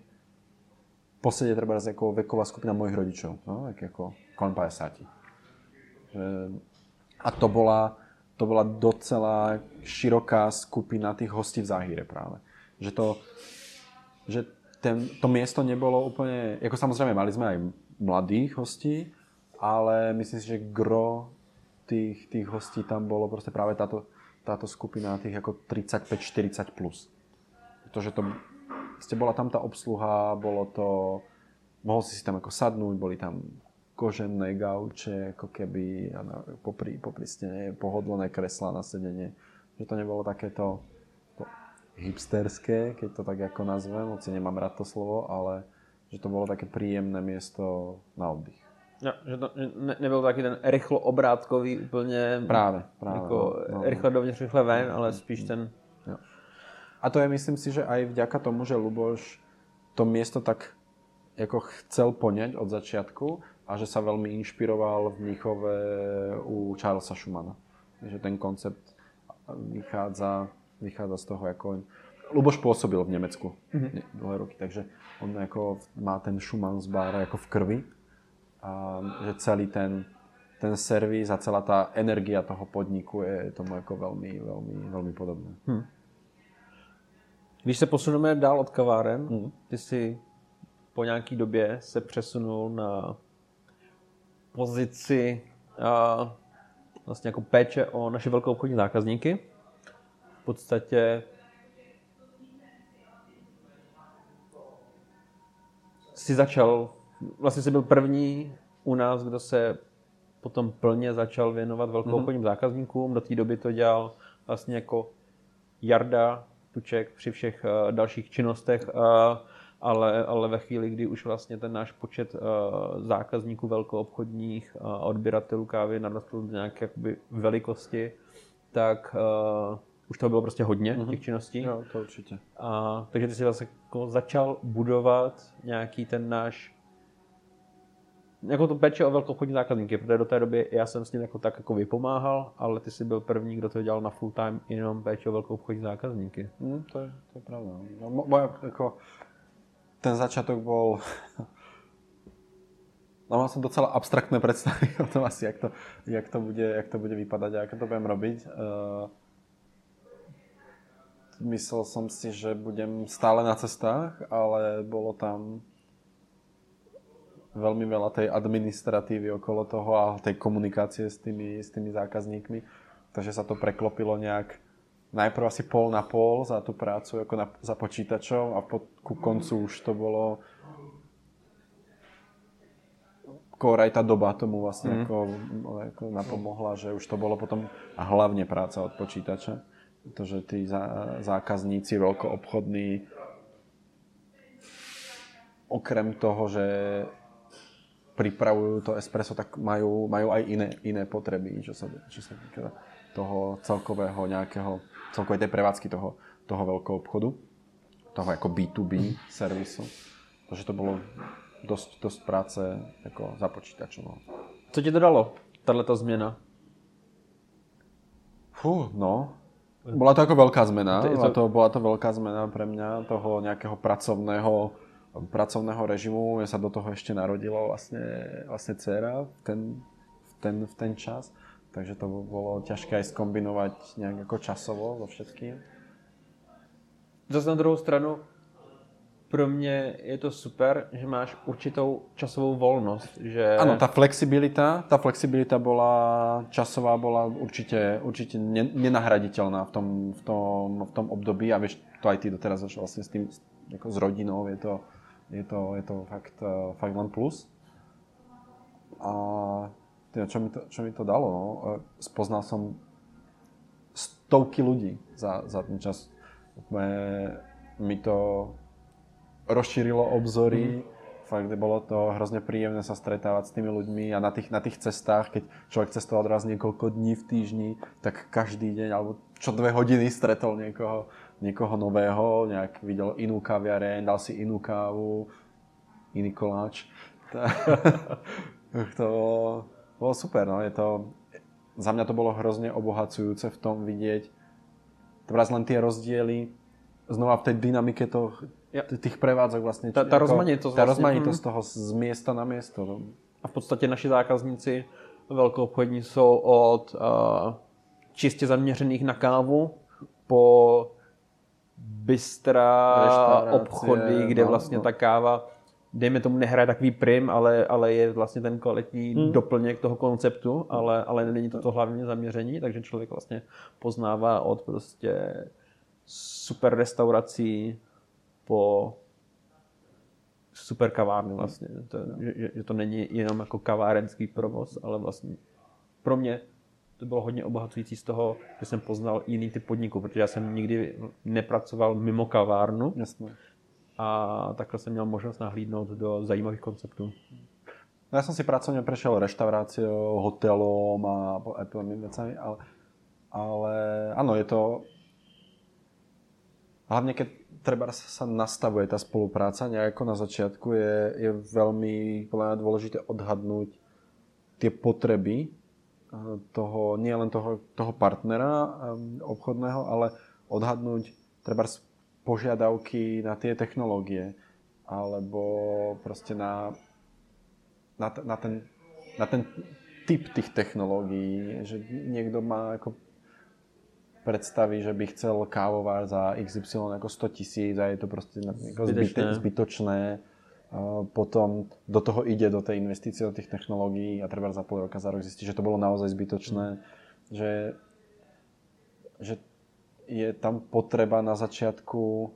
posledne treba jako veková skupina mojich rodičov, no, jako kolem 50. Že, a to bola, to bola docela široká skupina tých hostí v Záhire práve. Že to, že ten, to miesto nebolo úplne, ako samozrejme mali sme aj mladých hostí, ale myslím si, že gro tých, tých hostí tam bolo proste práve táto, táto skupina tých ako 35-40 plus. Pretože to, ste bola tam tá obsluha, bolo to, mohol si si tam ako sadnúť, boli tam kožené gauče, ako keby popri, popri stene pohodlné kreslá na sedenie. Že to nebolo takéto to hipsterské, keď to tak ako nazvem, hoci nemám rád to slovo, ale že to bolo také príjemné miesto na oddych. No, že to ne, nebyl taky ten rychlo obrátkový úplně právě, právě, jako no, no, rychle dovnitř, rychle ven, ale spíš ten... Jo. A to je, myslím si, že aj vďaka tomu, že Luboš to miesto tak jako chcel poňať od začiatku a že sa veľmi inšpiroval v Mnichove u Charlesa Schumana. Že ten koncept vychádza, vychádza z toho, ako Luboš pôsobil v Nemecku mm-hmm. dlhé roky, takže on jako má ten Schumanns bar jako v krvi a že celý ten, ten servis a celá tá energia toho podniku je tomu jako velmi, velmi, velmi podobné. Hmm. Když se posuneme dál od kaváren, hmm. ty si po nějaký době se přesunul na pozici a vlastně jako péče o naše velkou obchodní zákazníky. V podstatě si začal, vlastně jsi byl první u nás, kdo se potom plně začal věnovat velkou mm-hmm. zákazníkům. Do té doby to dělal vlastně jako Jarda Tuček při všech uh, dalších činnostech, uh, ale, ale ve chvíli, kdy už vlastně ten náš počet uh, zákazníků velkoobchodních uh, odběratelů kávy narostl do nějaké jakoby, velikosti, tak uh, už toho bylo prostě hodně, mm-hmm. těch činností. Jo, to určitě. A, takže ty jsi vlastně jako začal budovat nějaký ten náš jako to péče o velkoobchodní zákazníky, protože do té doby já jsem s ním jako tak jako vypomáhal, ale ty jsi byl první, kdo to dělal na full time jenom péče o velkoobchodní zákazníky. Mm, to, je, to je pravda. No, moja, jako, ten začátek byl No mal som docela abstraktné [laughs] predstavy o tom asi, jak to, jak to, bude, jak to bude vypadať a ako to budem robiť. Uh, myslel som si, že budem stále na cestách, ale bolo tam veľmi veľa tej administratívy okolo toho a tej komunikácie s tými, s tými zákazníkmi. Takže sa to preklopilo nejak najprv asi pol na pol za tú prácu ako na, za počítačom a po, ku koncu už to bolo skôr aj tá doba tomu vlastne mm. ako, ako napomohla, že už to bolo potom a hlavne práca od počítača pretože tí zákazníci veľkoobchodní okrem toho, že pripravujú to espresso, tak majú, majú aj iné, iné potreby, čo sa, čo sa týka toho celkového nejakého, celkovej tej prevádzky toho, toho veľkého obchodu, toho ako B2B servisu. Takže to bolo dosť, dosť práce ako za počítačom. No. Co ti to dalo, tato změna? Fú, no. Bola to ako veľká zmena. Bola to, bola to veľká zmena pre mňa toho nejakého pracovného, pracovného režimu. Ja sa do toho ešte narodilo vlastne, vlastne dcera v ten, v, ten, v ten čas. Takže to bolo ťažké aj skombinovať nejak ako časovo so všetkým. Zase na druhou stranu, pro mě je to super, že máš určitou časovou volnost. Že... Áno, tá flexibilita, tá flexibilita bola časová, bola určite, určite nenahraditeľná v tom, v, tom, v tom období a vieš, to aj ty doteraz vlastne s tým, ako s rodinou, je to, je to, je to fakt, eh, fakt len plus. A teda, čo, mi to, čo mi to dalo? No? Eh, spoznal som stovky ľudí za, za ten čas. Mi to rozšírilo obzory. Mm. Fakt, bolo to hrozne príjemné sa stretávať s tými ľuďmi a na tých, na tých cestách, keď človek cestoval raz niekoľko dní v týždni, tak každý deň alebo čo dve hodiny stretol niekoho, niekoho nového, nejak videl inú kaviareň, dal si inú kávu, iný koláč. [laughs] to bolo, bolo super, no. Je to, za mňa to bolo hrozne obohacujúce v tom vidieť teraz len tie rozdiely znova v tej dynamike to, ja. tých prevádzok vlastne. Tá, tá rozmanitosť. Tá vlastne. rozmanitosť toho z miesta na miesto. No. A v podstatě naši zákazníci velkoobchodní jsou od uh, čistě zaměřených na kávu po bystra obchody, kde no, vlastně no. ta káva dejme tomu nehraje takový prim, ale, ale je vlastně ten kvalitní hmm. doplněk toho konceptu, ale, ale není to to hlavní zaměření, takže člověk vlastně poznává od prostě super restaurací po super kavárny vlastně. To, že, že to není jenom jako kavárenský provoz, ale vlastně pro mě to bylo hodně obohacující z toho, že jsem poznal jiný typ podniku, protože já jsem nikdy nepracoval mimo kavárnu. Jasně. A takhle jsem měl možnost nahlídnout do zajímavých konceptů. No ja som si pracovne prešiel reštauráciou, hotelom a Apple vecami, ale, ale áno, je to hlavne keď treba sa nastavuje tá spolupráca. Nejako na začiatku, je, je veľmi podľa dôležité odhadnúť tie potreby eh, toho, nie len toho, toho partnera eh, obchodného, ale odhadnúť treba požiadavky na tie technológie alebo proste na, na, na, ten, na ten typ tých technológií, že niekto má ako predstaví, že by chcel kávovár za XY ako 100 tisíc a je to proste ako zbytočné. zbytočné. Potom do toho ide do tej investície do tých technológií a treba za pol roka, za rok zistí, že to bolo naozaj zbytočné. Mm. Že, že je tam potreba na začiatku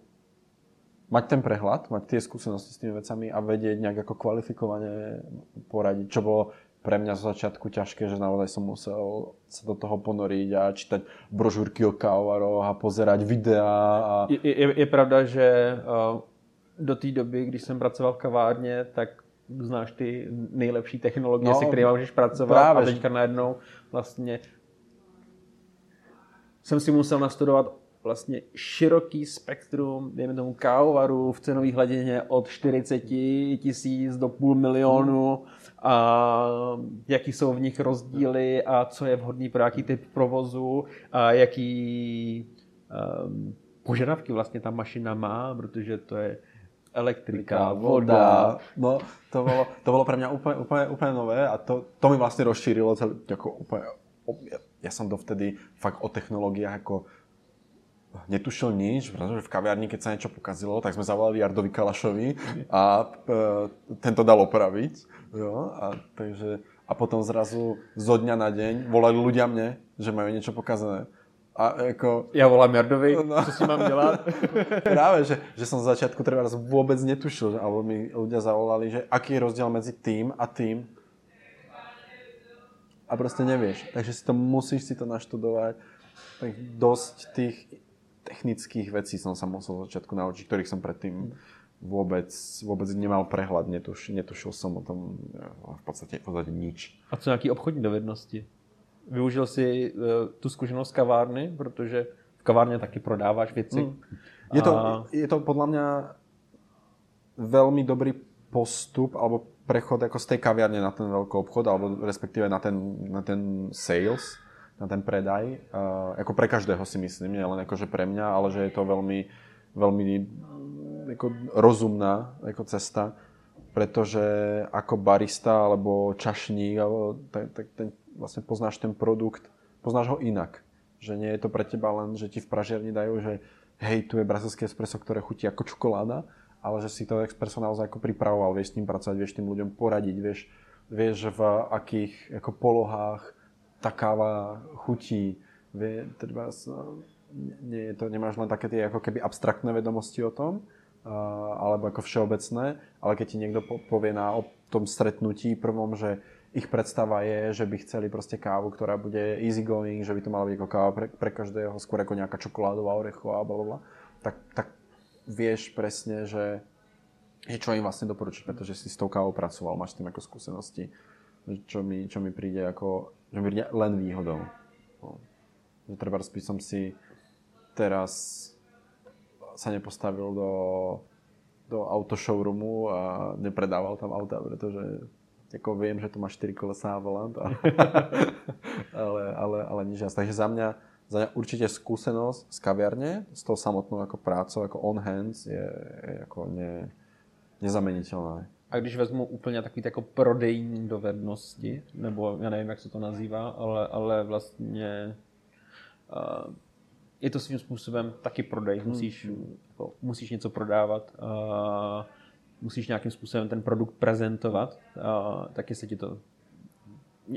mať ten prehľad, mať tie skúsenosti s tými vecami a vedieť nejak ako kvalifikovane poradiť, čo bolo pre mňa z začiatku ťažké, že naozaj som musel sa do toho ponoriť a čítať brožúrky o kávaroch a pozerať videá. A... Je, je, je pravda, že uh, do té doby, když jsem pracoval v kavárně, tak znáš ty nejlepší technologie, no, se kterými můžeš pracovat právě. a teďka najednou vlastně jsem si musel nastudovat vlastně široký spektrum, dejme tomu kávovarů v cenové hladině od 40 tisíc do půl milionu a jaký jsou v nich rozdíly a co je vhodný pro jaký typ provozu a jaký um, požadavky vlastně ta mašina má, protože to je elektrika, voda. No, to bolo, to bolo pre mňa úplne, úplne, úplne nové a to, to mi vlastne rozšírilo celý, ako úplne, ja, ja som dovtedy fakt o technológiách ako netušil nič, pretože v kaviarni, keď sa niečo pokazilo, tak sme zavolali Jardovi Kalašovi a e, ten to dal opraviť. Jo? A, takže, a potom zrazu zo dňa na deň volali ľudia mne, že majú niečo pokazené. A ako... Ja volám Jardovi, no, co si mám dělat? [laughs] Práve, že, že som z začiatku treba vôbec netušil, alebo mi ľudia zavolali, že aký je rozdiel medzi tým a tým. A proste nevieš. Takže si to musíš si to naštudovať. Tak dosť tých technických vecí som sa musel začiatku naučiť, ktorých som predtým vôbec, vôbec nemal prehľad, netuš, netušil som o tom v podstate, v podstate nič. A co nějaký obchodní dovednosti? Využil si uh, tu zkušenost kavárny, protože v kavárně taky prodáváš věci. Mm. Je, to, a... je to podľa mňa veľmi dobrý postup alebo prechod ako z tej kaviarne na ten veľký obchod, alebo respektíve na ten, na ten sales, na ten predaj. Uh, ako pre každého si myslím, nie akože pre mňa, ale že je to veľmi, veľmi ako rozumná ako cesta, pretože ako barista alebo čašník, alebo tak, tak ten, vlastne poznáš ten produkt, poznáš ho inak. Že nie je to pre teba len, že ti v pražiarni dajú, že hej, tu je brazilské espresso, ktoré chutí ako čokoláda, ale že si to espresso naozaj ako pripravoval, vieš s tým pracovať, vieš tým ľuďom poradiť, vieš, vieš v akých ako polohách tá káva chutí, vie, treba, nie je to, nemáš len také tie ako keby abstraktné vedomosti o tom, alebo ako všeobecné, ale keď ti niekto povie na o tom stretnutí prvom, že ich predstava je, že by chceli proste kávu, ktorá bude easy going, že by to mala byť ako káva pre, pre každého, skôr ako nejaká čokoládová, orechová, bla, tak, tak vieš presne, že, že čo im vlastne doporučiť, pretože si s tou kávou pracoval, máš s tým ako skúsenosti, čo mi, čo mi príde ako, že mi príde len výhodou. No. Že treba by som si teraz sa nepostavil do, do auto showroomu a nepredával tam auta, pretože ako viem, že to má 4 kolesá a volant, ale, [laughs] ale, ale, ale nič Takže za mňa, za mňa určite skúsenosť z kaviarne, s tou samotnou ako prácou, ako on hands, je, je ako ne, nezameniteľná. A když vezmu úplně takový jako prodejní dovednosti, nebo já nevím, jak se to nazývá, ale, ale vlastně uh, je to svým způsobem taky prodej. Hmm. Musíš, jako, musíš něco prodávat. Uh, musíš nějakým způsobem ten produkt prezentovat, uh, taky se ti to...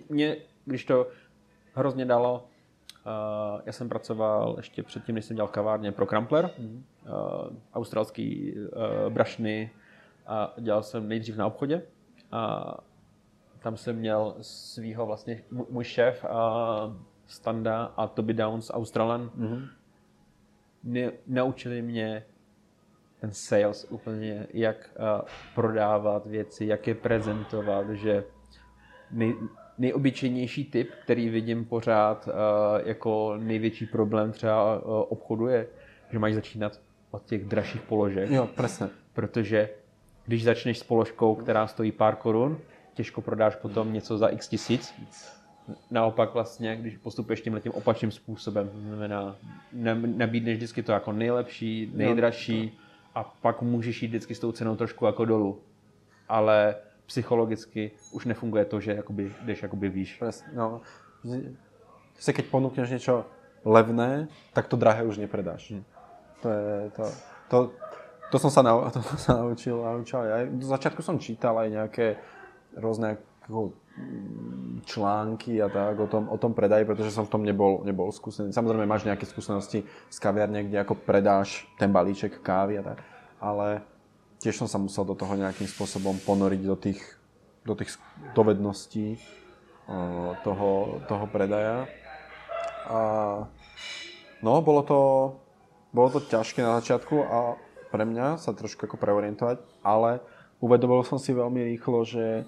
Mě, když to hrozně dalo, uh, já jsem pracoval ještě předtím, než jsem dělal kavárně pro Crumpler, uh, australský uh, brašny a dělal jsem nejdřív na obchodě a tam jsem měl svého vlastně, můj šéf a Standa a Toby Downs Australan mm-hmm. ne, naučili mě ten sales úplně, jak uh, prodávat věci, jak je prezentovat, že nej, nejobyčejnější typ, který vidím pořád uh, jako největší problém třeba uh, obchodu je, že máš začínat od těch dražších položek. Jo, přesně. Protože když začneš s položkou, která stojí pár korun, těžko prodáš potom něco za x tisíc. Naopak vlastně, když postupuješ tím letím opačným způsobem, to znamená, nabídneš vždycky to jako nejlepší, nejdražší, a pak můžeš jít vždycky s tou cenou trošku jako dolů. Ale psychologicky už nefunguje to, že jakoby jdeš jakoby výš. Presne, no. Se keď ponúkneš niečo levné, tak to drahé už nepredáš. Hm. To je to, to, to som sa, nau, [laughs] to sa naučil, naučil ja. Do začiatku som čítal aj nejaké rôzne mm, články a tak o tom, o tom predaji, pretože som v tom nebol, nebol skúsený. Samozrejme máš nejaké skúsenosti z kaviarne, kde ako predáš ten balíček kávy a tak, ale tiež som sa musel do toho nejakým spôsobom ponoriť do tých, do tých dovedností toho, toho predaja. A no, bolo to, bolo to ťažké na začiatku a pre mňa sa trošku ako preorientovať, ale uvedomil som si veľmi rýchlo, že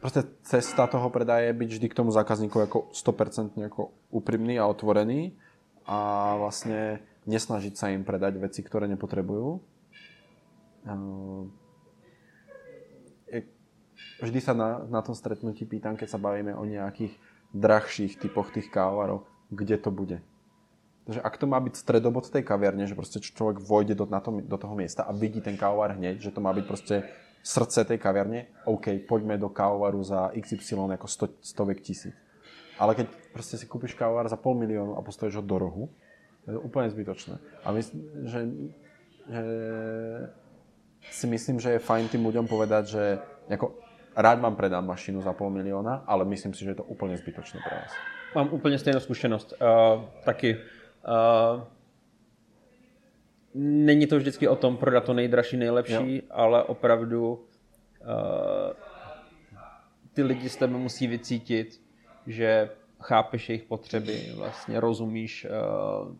proste cesta toho predaja je byť vždy k tomu zákazníku ako 100% ako úprimný a otvorený a vlastne nesnažiť sa im predať veci, ktoré nepotrebujú. Ehm, vždy sa na, na tom stretnutí pýtam, keď sa bavíme o nejakých drahších typoch tých kávarov, kde to bude. Takže ak to má byť stredobod tej kaviarne, že proste človek vojde do, na to, do toho miesta a vidí ten kávar hneď, že to má byť proste srdce tej kaviarne, OK, poďme do kávovaru za XY ako 100, stovek tisíc. Ale keď proste si kúpiš kávovar za pol miliónu a postavíš ho do rohu, je to úplne zbytočné. A myslím, že, že si myslím, že je fajn tým ľuďom povedať, že ako, rád vám predám mašinu za pol milióna, ale myslím si, že je to úplne zbytočné pre vás. Mám úplně stejnou zkušenost. Uh, taky uh, není to vždycky o tom prodat to nejdražší, nejlepší, jo. ale opravdu uh, ty lidi s tebe musí vycítit, že chápeš jejich potřeby, vlastně rozumíš uh,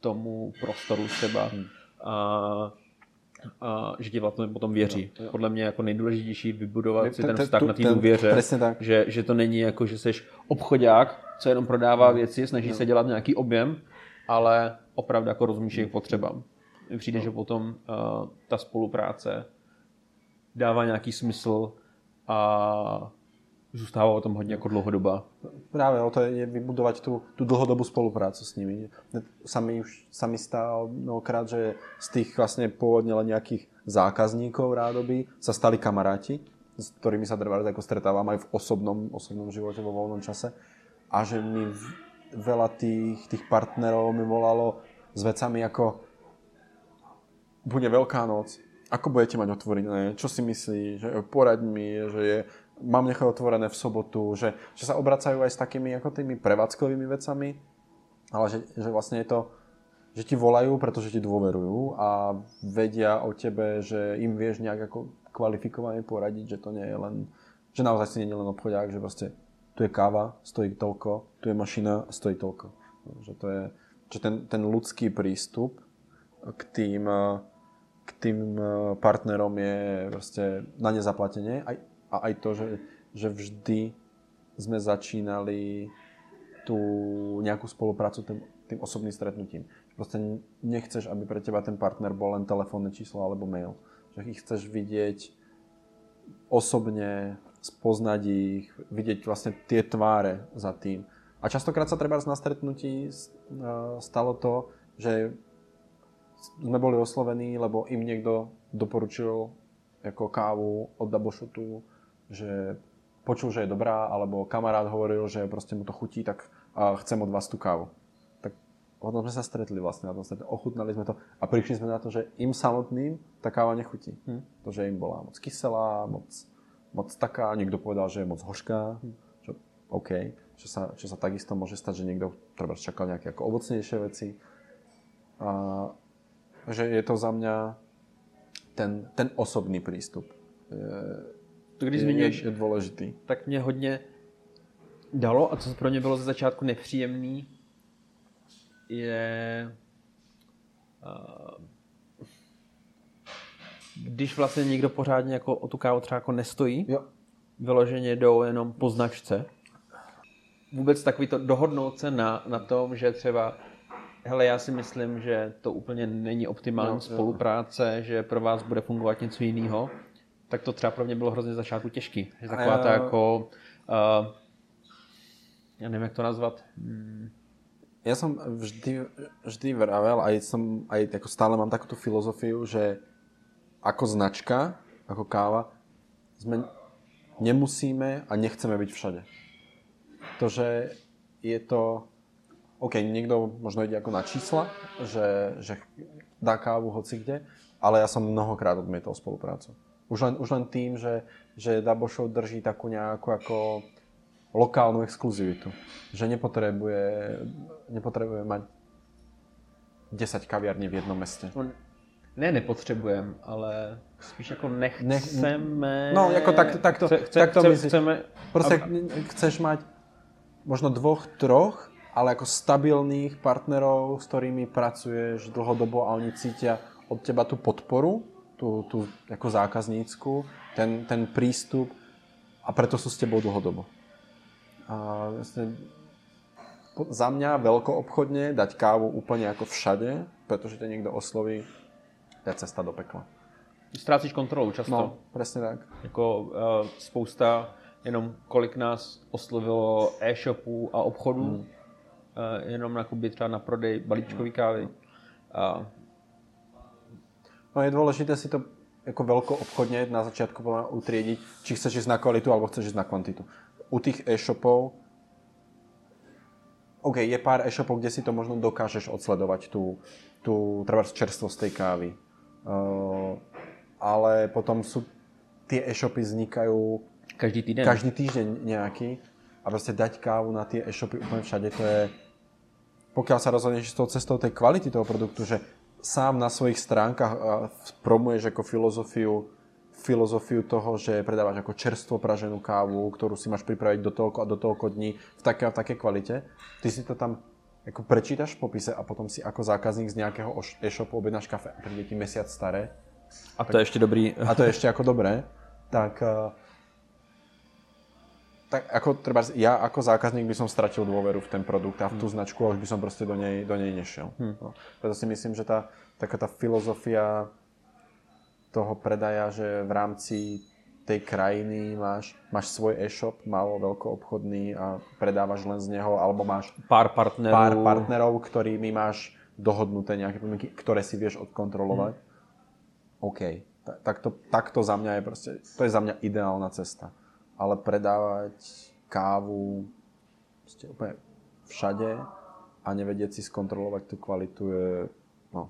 tomu prostoru třeba. Hmm. A, a že ti vlastně potom věří. Jo, jo. Podle mě jako nejdůležitější vybudovat si ten ten- vztah tu- na té důvěře, tak. že, že to není jako, že jsi obchodák, co jenom prodává věci, snaží se dělat nějaký objem, ale opravdu jako rozumíš jejich potřebám. Přijde, že potom uh, ta spolupráce dává nějaký smysl a zůstává o tom hodně jako dlouhodobá. Práve o to je vybudovať tú, tú dlhodobú spoluprácu s nimi. Sa mi už sa mi stalo mnohokrát, že z tých vlastne pôvodne len nejakých zákazníkov rádoby sa stali kamaráti, s ktorými sa treba ako stretávam aj v osobnom, osobnom živote, vo voľnom čase. A že mi v- veľa tých, tých partnerov mi volalo s vecami ako bude Veľká noc, ako budete mať otvorené, čo si myslí, že poraď mi, že je, mám nechať otvorené v sobotu, že, že sa obracajú aj s takými ako tými prevádzkovými vecami, ale že, že vlastne je to, že ti volajú, pretože ti dôverujú a vedia o tebe, že im vieš nejak ako kvalifikovane poradiť, že to nie je len, že naozaj si nie je len obchodiak, že proste tu je káva, stojí toľko, tu je mašina, stojí toľko. Že to je, že ten, ten ľudský prístup k tým, eh, k tým eh, partnerom je proste na nezaplatenie. Aj, a aj to, že, že vždy sme začínali tú nejakú spoluprácu tým, tým osobným stretnutím. Proste nechceš, aby pre teba ten partner bol len telefónne číslo alebo mail. Že ich chceš vidieť osobne, spoznať ich, vidieť vlastne tie tváre za tým. A častokrát sa treba na stretnutí e, stalo to, že sme boli oslovení, lebo im niekto doporučil ako kávu od Shotu, že počul, že je dobrá, alebo kamarát hovoril, že proste mu to chutí, tak chcem od vás tú kávu. Tak potom sme sa stretli vlastne na tom stretnutí, ochutnali sme to a prišli sme na to, že im samotným tá káva nechutí. Hm. To, že im bola moc kyselá, moc, moc taká, niekto povedal, že je moc hořká, čo OK, čo sa, čo sa takisto môže stať, že niekto treba čakal nejaké ako ovocnejšie veci. A že je to za mňa ten, ten osobný prístup. Je, když je, zmiňuješ, je, je dôležitý. tak mě hodně dalo a co pro mě bylo ze začátku nepříjemný, je uh, když vlastně někdo pořádně jako o tu kávu třeba jako nestojí, Jo. vyloženě jdou jenom po značce. Vůbec takový to dohodnout se na, na tom, že třeba hele, já si myslím, že to úplně není optimální Jo, jo. spolupráce, že pro vás bude fungovat něco jiného, tak to třeba pro mě bylo hrozně začátku těžký. Že taková ta jako, uh, já nevím, jak to nazvat, Hmm, Ja som vždy, vždy vravel, aj, som, aj ako stále mám takúto filozofiu, že ako značka, ako káva, sme nemusíme a nechceme byť všade. To, že je to... OK, niekto možno ide ako na čísla, že, že dá kávu hoci kde, ale ja som mnohokrát odmietol spoluprácu. Už len, už len tým, že, že Show drží takú nejakú ako lokálnu exkluzivitu. Že nepotrebuje, nepotrebuje mať 10 kaviarní v jednom meste. Ne nepotřebujeme, ale spíš jako nechceme... No, jako tak, tak to, chce, chce, tak to chce, myslíš. chceme, Proste a- chceš mať možno dvoch, troch, ale ako stabilných partnerov, s ktorými pracuješ dlhodobo a oni cítia od teba tú podporu, tú, tú ako zákaznícku, ten, ten prístup a preto sú s tebou dlhodobo. A vlastne za mňa veľko obchodne dať kávu úplne ako všade, pretože ťa niekto osloví, to je cesta do pekla. Ztrácíš kontrolu často. No, presne tak. Jako uh, spousta, jenom kolik nás oslovilo e-shopů a obchodů, hmm. uh, jenom na kuby třeba na prodej balíčkový kávy. A No je dôležité si to ako veľko obchodne na začiatku utriediť, či chceš ísť na kvalitu alebo chceš ísť na kvantitu. U tých e-shopov OK, je pár e-shopov, kde si to možno dokážeš odsledovať tú, tú treba čerstvosť tej kávy. Uh, ale potom sú tie e-shopy vznikajú každý týden. každý týždeň nejaký a proste dať kávu na tie e-shopy úplne všade, to je pokiaľ sa rozhodneš s tou cestou tej kvality toho produktu, že sám na svojich stránkach a, promuješ ako filozofiu filozofiu toho, že predávaš ako čerstvo praženú kávu, ktorú si máš pripraviť do toľko a do toľko dní v takej a v takej kvalite. Ty si to tam ako prečítaš v popise a potom si ako zákazník z nejakého e-shopu objednáš kafe a príde ti mesiac staré A to je ještě dobrý. a to je ešte ako dobré, tak, eh, tak ako treba, ja ako zákazník by som stratil dôveru v ten produkt a v tú značku a už by som proste do nej, do nej nešiel. No. Preto si myslím, že tá, taká tá filozofia toho predaja, že v rámci tej krajiny máš, máš svoj e-shop, malo veľkoobchodný a predávaš len z neho, alebo máš Pár partnerů. pár partnerov, ktorými máš dohodnuté nejaké podmienky, ktoré si vieš odkontrolovať. Hmm. OK. Ta- Tak to, tak to za mňa je proste, to je za mňa ideálna cesta. Ale predávať kávu proste úplne všade a nevedieť si skontrolovať tú kvalitu je, no,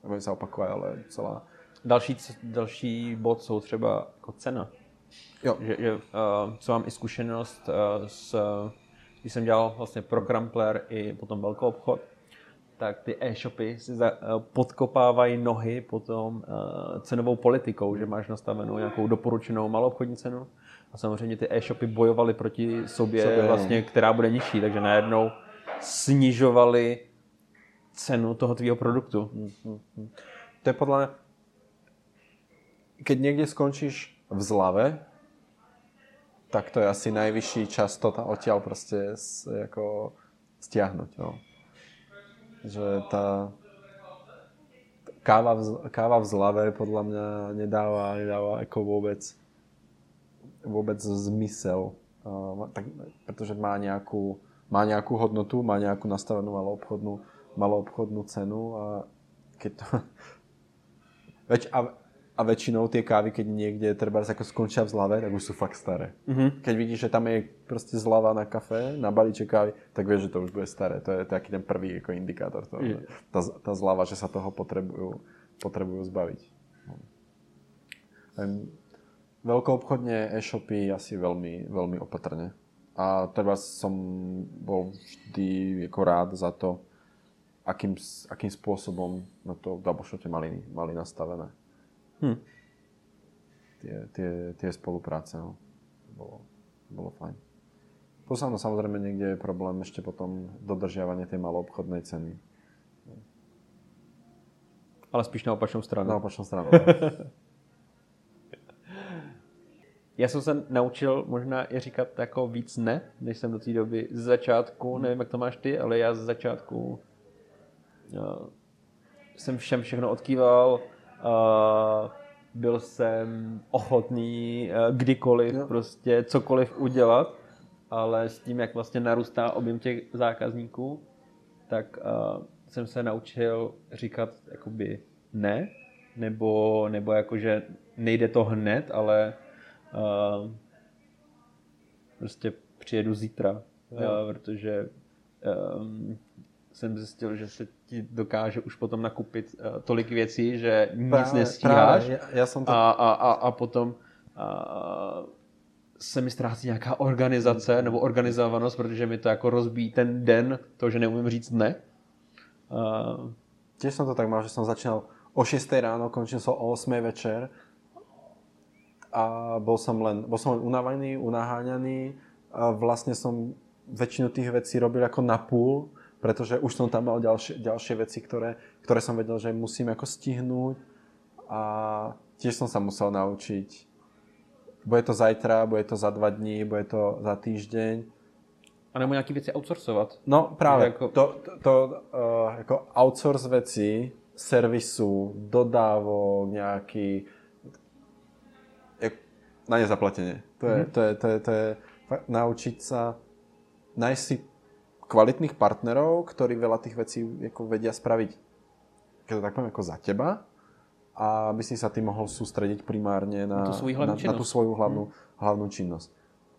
nebudem sa opakovať, ale celá, Další, další bod jsou třeba jako cena. jo, Že, že uh, co mám i zkušenost uh, s, když jsem dělal vlastně pro Crumpler i potom velkou obchod, tak ty e-shopy si za, uh, podkopávají nohy potom uh, cenovou politikou, že máš nastavenou nějakou doporučenou maloobchodní cenu a samozřejmě ty e-shopy bojovaly proti sobě, Sobě, no. vlastně, která bude nižší, takže najednou snižovali cenu toho tvýho produktu. To je podľa mňa... Keď niekde skončíš v zlave, tak to je asi najvyšší čas to odtiaľ proste s, ako stiahnuť. No. Že tá káva v, z- káva v zlave podľa mňa nedáva, nedáva ako vôbec vôbec zmysel. Uh, tak, pretože má nejakú, má nejakú hodnotu, má nejakú nastavenú maloobchodnú, maloobchodnú cenu a keď to... [laughs] Veď, a, a väčšinou tie kávy, keď niekde treba ako skončia v zlave, tak už sú fakt staré. Mm-hmm. Keď vidíš, že tam je proste zlava na kafe, na balíček kávy, tak vieš, že to už bude staré. To je taký ten prvý ako indikátor toho, že tá, tá zlava, že sa toho potrebujú, potrebujú zbaviť. Em, Veľkoobchodne e-shopy asi veľmi, veľmi opatrne. A treba som bol vždy ako rád za to, akým, akým spôsobom na to v Doubleshote mali, mali nastavené. Hm. Tie, tie, tie spolupráce. No. Bolo, bolo fajn. Potom no, samozrejme niekde je problém ešte potom dodržiavanie tej maloobchodnej ceny. Ale spíš na opačnou stranu. Na opačnú stranu. Já jsem se naučil možná i říkat jako víc ne, než jsem do té doby z začátku, nevím, jak to máš ty, ale já z začátku uh, jsem všem všechno odkýval, byl jsem ochotný uh, kdykoliv Jo. prostě cokoliv udělat, ale s tím, jak vlastně narůstá objem těch zákazníků, tak uh, jsem se naučil říkat jakoby ne, nebo, nebo jako, že nejde to hned, ale uh, prostě přijedu zítra, uh, protože um, jsem zjistil, že se ti dokáže už potom nakupit uh, tolik věcí, že nic Práve- nestíháš. práve, ja, ja som to... a, a, a, a potom a, se mi ztrácí nějaká organizace nebo organizovanost, protože mi to jako rozbíjí ten den, to, že neumím říct ne. A, Tiež som to tak mal, že som začínal o 6 ráno, končil som o 8 večer a bol som len, bol som len unavený, unaháňaný a vlastne som väčšinu tých vecí robil ako na púl, pretože už som tam mal ďalšie, ďalšie veci, ktoré, ktoré som vedel, že musím ako stihnúť a tiež som sa musel naučiť. Bude to zajtra, bude to za dva dní, bude to za týždeň. a nebo nějaký věci outsourcovat. No práve, Jako- to, to, to uh, ako outsource veci, servisu, dodávok, nejaký jak, na nezaplatenie. To je, to je, to je, to je fakt naučiť sa nájsť si kvalitných partnerov, ktorí veľa tých vecí ako vedia spraviť, keď to tak poviem, ako za teba a aby si sa ty mohol sústrediť primárne na, Na tú na, na tú svoju hlavnú, hlavnú činnosť.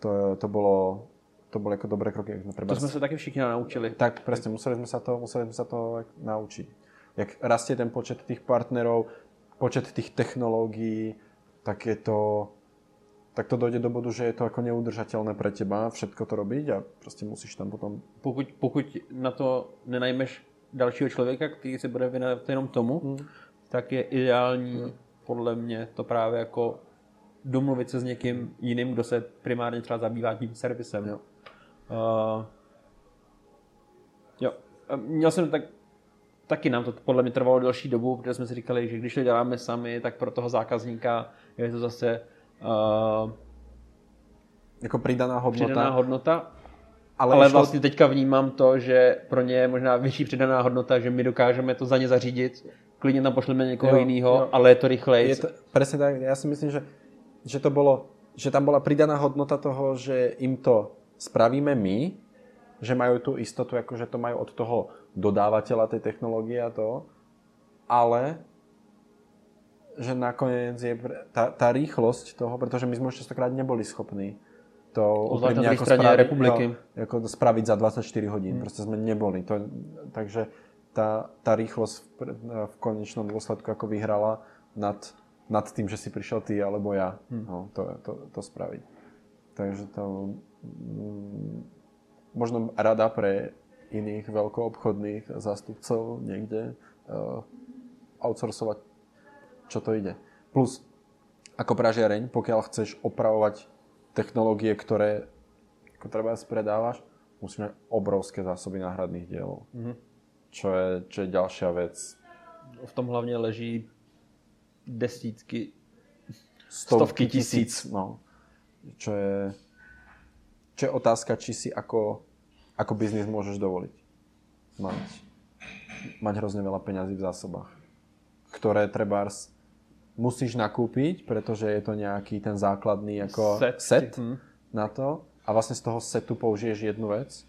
To, to bolo to boli ako dobré kroky. sme To jsme se taky všichni naučili. tak presne, museli sme sa to, museli sme sa to jak naučiť. Jak rastie ten počet tých partnerov, počet tých technológií, tak je to tak to dojde do bodu, že je to ako neudržateľné pre teba všetko to robiť a proste musíš tam potom... Pokud, pokud na to nenajmeš dalšího člověka, který se bude věnovat jenom tomu, Hmm. tak je ideální podle mě to právě jako domluvit se s někým jiným, kdo se primárně třeba zabývá tím servisem. Jo. Uh, jo. Měl jsem tak taky nám to podle mě trvalo delší dobu, protože jsme si říkali, že když to děláme sami, tak pro toho zákazníka je to zase uh, jako přidaná hodnota. Přidaná hodnota. Ale, ale vlastně teďka vnímám to, že pro ně je možná větší přidaná hodnota, že my dokážeme to za ně zařídit, klidně tam pošleme někoho jiného, ale je to rychleji. Je to, presne tak, ja si myslím, že, že to bolo, že tam bola pridaná hodnota toho, že im to spravíme my, že majú tú istotu, ako že to majú od toho dodávateľa tej technológie a to, ale že nakoniec je tá, tá rýchlosť toho, pretože my sme už častokrát neboli schopní to úprimne ako spraviť, republiky. No, ako spraviť za 24 hodín. Hmm. Proste sme neboli. To, takže tá, tá rýchlosť v, v konečnom dôsledku ako vyhrala nad, nad tým, že si prišiel ty alebo ja hmm. no, to, to, to spraviť. Takže to mm, možno rada pre iných veľkoobchodných zástupcov niekde uh, outsourcovať, čo to ide. Plus, ako pražiareň, pokiaľ chceš opravovať technológie, ktoré ako treba predávaš, musíš mať obrovské zásoby náhradných dielov. Mm-hmm. Čo, je, čo je ďalšia vec. V tom hlavne leží desítky, stovky, stovky tisíc. tisíc. No. Čo je, čo je otázka, či si ako ako biznis môžeš dovoliť. Mať, mať hrozne veľa peňazí v zásobách, ktoré treba musíš nakúpiť, pretože je to nejaký ten základný ako set, set hm. na to a vlastne z toho setu použiješ jednu vec.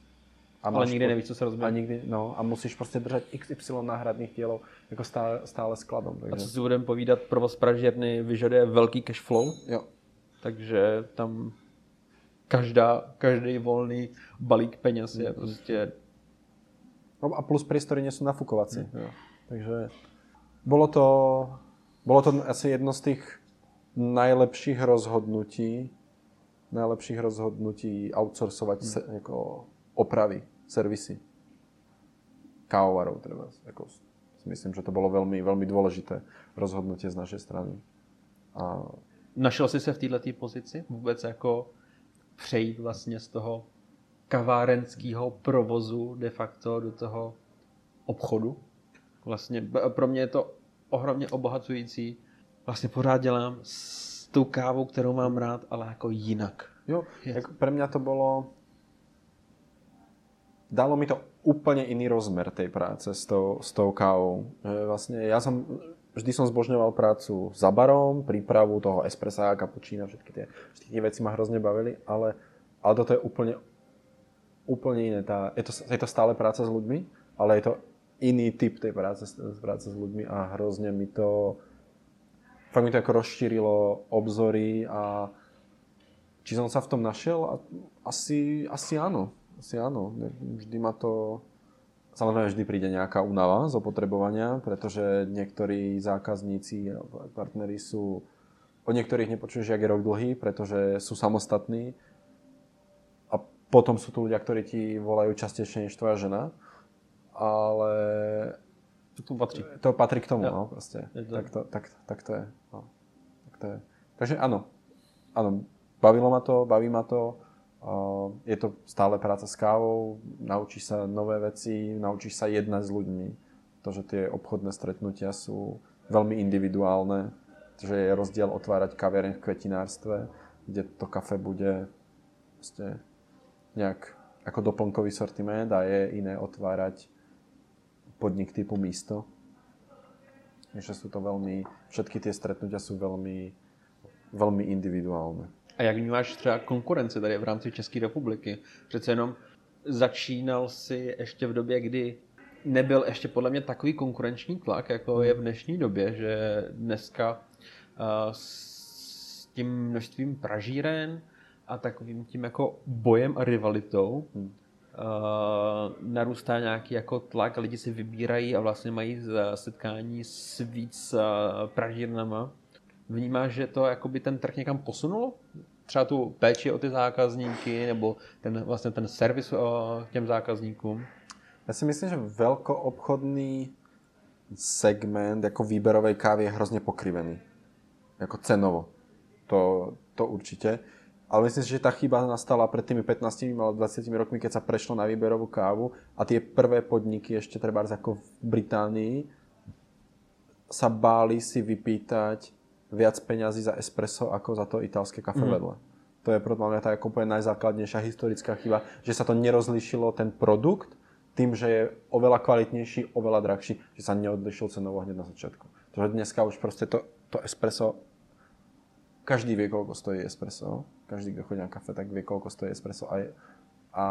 A Ale nikdy nevíš, co sa rozbije. A, nikdy, no, a musíš proste držať XY náhradných dielov jako stále, stále skladom. Takže. A co si budeme povídat, provoz pražírny vyžaduje velký cash flow. Jo. Takže tam každá, každý volný balík peněz je prostě... No a plus priestory nie sú nafukovací. Mm. Takže bolo to, bolo to asi jedno z tých najlepších rozhodnutí, najlepších rozhodnutí outsourcovať mm. se, jako opravy, servisy. Kávovarov treba. Ako, myslím, že to bolo veľmi, veľmi dôležité rozhodnutie z našej strany. A... Našel jsi se v této pozici vůbec jako přejít vlastně z toho kavárenského provozu de facto do toho obchodu. Vlastně pro mě je to ohromně obohacující. Vlastně pořád dělám s tou kávou, kterou mám rád, ale jako jinak. Jo, jako pre mňa to bolo... Dalo mi to úplne iný rozmer tej práce s tou, s tou kávou. Vlastne ja som vždy som zbožňoval prácu za barom, prípravu toho espressa, kapučína, všetky tie, všetky tie veci ma hrozne bavili, ale, ale toto je úplne, úplne iné. Tá, je, to, je to stále práca s ľuďmi, ale je to iný typ tej práce, práce s ľuďmi a hrozne mi to fakt mi to ako rozšírilo obzory a či som sa v tom našiel? Asi, asi áno. Asi áno. Vždy ma to Samozrejme vždy príde nejaká únava z opotrebovania, pretože niektorí zákazníci a partneri sú... O niektorých nepočuješ, jak je rok dlhý, pretože sú samostatní. A potom sú tu ľudia, ktorí ti volajú častejšie než tvoja žena. Ale... To tu patrí. To patrí k tomu, ja. no, proste. Tak to, tak, tak to je. No. Tak to je. Takže áno. Áno, bavilo ma to, baví ma to je to stále práca s kávou, naučíš sa nové veci, naučíš sa jednať s ľuďmi. To, že tie obchodné stretnutia sú veľmi individuálne, že je rozdiel otvárať kaviareň v kvetinárstve, kde to kafe bude nejak ako doplnkový sortiment a je iné otvárať podnik typu místo. Takže sú to veľmi, všetky tie stretnutia sú veľmi, veľmi individuálne. A jak vnímáš třeba konkurence tady v rámci České republiky? Přece jenom začínal si ještě v době, kdy nebyl ještě podle mě takový konkurenční tlak, jako je v dnešní době, že dneska uh, s tím množstvím pražíren a takovým tím jako bojem a rivalitou uh, narůstá nějaký jako tlak lidi si vybírají a vlastně mají setkání s víc uh, pražírnama Vnímáš, že to jakoby ten trh někam posunulo? Třeba tu péči o ty zákazníky nebo ten, vlastně ten servis o těm zákazníkům? Ja si myslím, že veľkoobchodný segment ako výberovej kávy je hrozne pokrivený. Jako cenovo. To, to určite. Ale myslím si, že tá chyba nastala pred tými 15 alebo 20 rokmi, keď sa prešlo na výberovú kávu a tie prvé podniky ešte treba ako v Británii sa báli si vypýtať viac peňazí za espresso ako za to italské kafe mm. vedle. To je podľa mňa tá úplne najzákladnejšia historická chyba, že sa to nerozlišilo ten produkt tým, že je oveľa kvalitnejší, oveľa drahší, že sa neodlišil cenovo hneď na začiatku. Takže dneska už proste to, to espresso každý vie, koľko stojí espresso. Každý, kto chodí na kafe, tak vie, koľko stojí espresso. A, a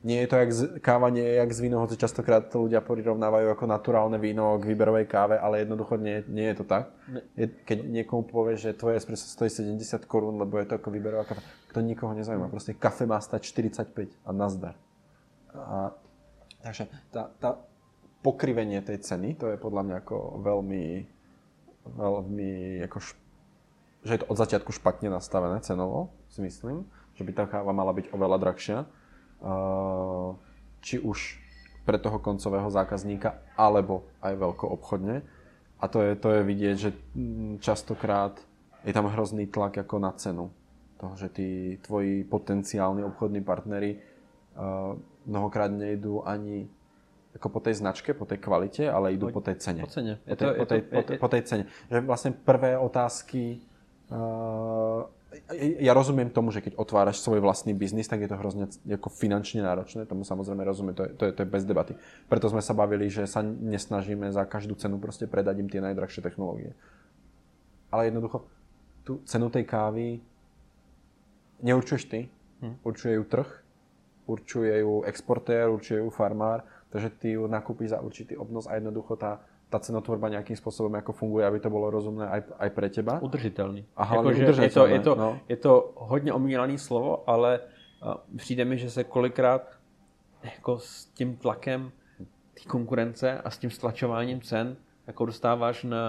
nie je to jak z, káva nie je jak z víno, hoci častokrát to ľudia prirovnávajú ako naturálne víno k výberovej káve, ale jednoducho nie, nie je to tak. Je, keď niekomu povie, že tvoje espresso stojí 70 korún, lebo je to ako výberová káva, to nikoho nezaujíma. Proste kafe má stať 45 a nazdar. A, takže tá, tá pokrivenie tej ceny, to je podľa mňa ako veľmi, veľmi ako šp- že je to od začiatku špatne nastavené cenovo, si myslím, že by tá káva mala byť oveľa drahšia. Či už pre toho koncového zákazníka, alebo aj veľko obchodne. A to je, to je vidieť, že mm, častokrát je tam hrozný tlak ako na cenu. Toho, že tí tvoji potenciálni obchodní partnery uh, mnohokrát nejdú ani ako po tej značke, po tej kvalite, ale idú po, po tej cene. Po cene. Po tej, po, tej, po, tej, po tej cene. Že vlastne prvé otázky ja rozumiem tomu, že keď otváraš svoj vlastný biznis, tak je to hrozne ako finančne náročné, tomu samozrejme rozumiem, to je, to, je, to je bez debaty. Preto sme sa bavili, že sa nesnažíme za každú cenu proste predať im tie najdrahšie technológie. Ale jednoducho, tú cenu tej kávy neurčuješ ty, hm. určuje ju trh, určuje ju exportér, určuje ju farmár, takže ty ju nakúpiš za určitý obnos a jednoducho tá, tá cenotvorba nejakým spôsobom ako funguje, aby to bolo rozumné aj, aj pre teba. Udržitelný. A hlavne jako. Je to, je, to, no. je to hodně omílaný slovo, ale uh, přijde mi, že se kolikrát jako s tím tlakem té konkurence a s tím stlačováním cen jako dostáváš na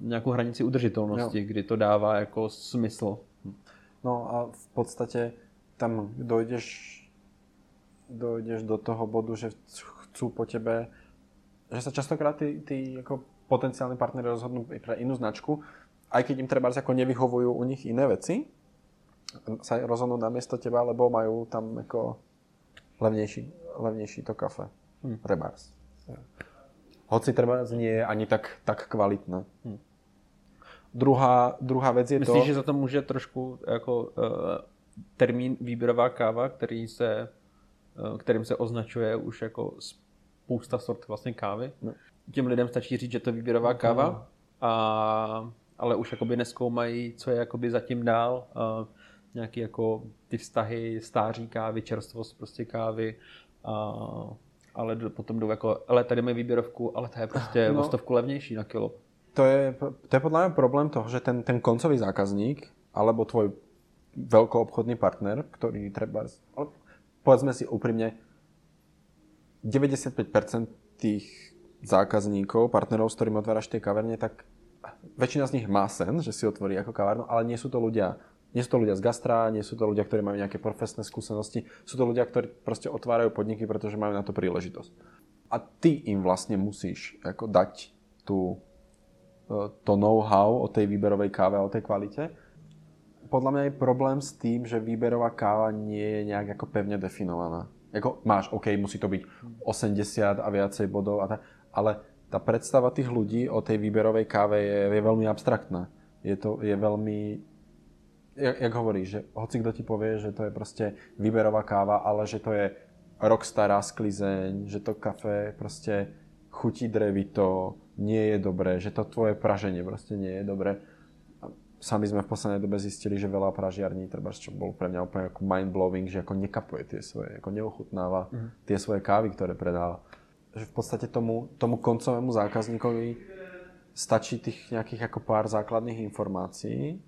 nějakou hranici udržitelnosti, jo. kdy to dává jako smysl. No a v podstatě tam dojdeš, dojdeš do toho bodu, že chcú po tebe že sa častokrát tí, tí ako potenciálni partneri rozhodnú pre inú značku, aj keď im treba ako nevyhovujú u nich iné veci, sa rozhodnú namiesto teba, lebo majú tam ako levnejší, levnejší to kafe. Hmm. Rebars. Hoci treba nie je ani tak, tak kvalitné. Hmm. Druhá, druhá vec je Myslíš, to... Myslíš, že za to může trošku jako uh, termín výběrová káva, který se, uh, kterým se označuje už jako spousta sort vlastně kávy. No. Těm lidem stačí říct, že to je výběrová no, káva, a, ale už jakoby neskoumají, co je jakoby zatím dál. A, nějaký jako ty vztahy stáří kávy, čerstvost prostě kávy. A, ale potom jdou jako, ale tady máme výběrovku, ale ta je prostě no, o stovku levnější na kilo. To je, to je podľa mňa problém toho, že ten, ten koncový zákazník alebo tvoj veľkoobchodný partner, ktorý treba, ale povedzme si úprimne, 95% tých zákazníkov, partnerov, s ktorými otváraš tie kaverne, tak väčšina z nich má sen, že si otvorí ako kavárnu, ale nie sú to ľudia, nie sú to ľudia z gastra, nie sú to ľudia, ktorí majú nejaké profesné skúsenosti, sú to ľudia, ktorí proste otvárajú podniky, pretože majú na to príležitosť. A ty im vlastne musíš ako dať tú, e, to know-how o tej výberovej káve a o tej kvalite. Podľa mňa je problém s tým, že výberová káva nie je nejak ako pevne definovaná. Jako máš, OK, musí to byť 80 a viacej bodov, a tak, ale tá predstava tých ľudí o tej výberovej káve je, je veľmi abstraktná. Je to je veľmi, jak, jak hovoríš, že hoci kto ti povie, že to je proste výberová káva, ale že to je rok stará sklizeň, že to kafe proste chutí drevito, nie je dobré, že to tvoje praženie proste nie je dobré sami sme v poslednej dobe zistili, že veľa pražiarní, treba, čo bol pre mňa úplne ako mind-blowing, že ako nekapuje tie svoje, ako neochutnáva uh-huh. tie svoje kávy, ktoré predáva. Že v podstate tomu, tomu koncovému zákazníkovi stačí tých nejakých ako pár základných informácií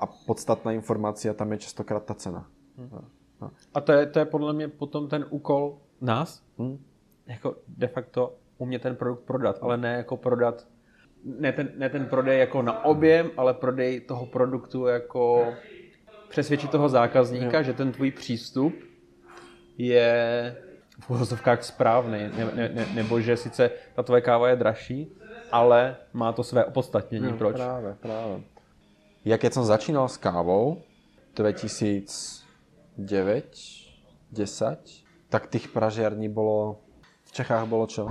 a podstatná informácia tam je častokrát tá cena. No. A to je, to je podle mě potom ten úkol nás, hmm. jako de facto umět ten produkt prodat, ale ne jako prodat ne ten, ne ten prodej jako na objem, ale prodej toho produktu jako přesvědčit toho zákazníka, jo. že ten tvůj přístup je v úvozovkách správný, ne, ne, ne, nebo že sice ta tvoje káva je dražší, ale má to své opodstatnění. No, Proč? Práve, práve. Ja keď som začínal s kávou, 2009, 10, tak tých pražiarní bolo, v Čechách bolo čo?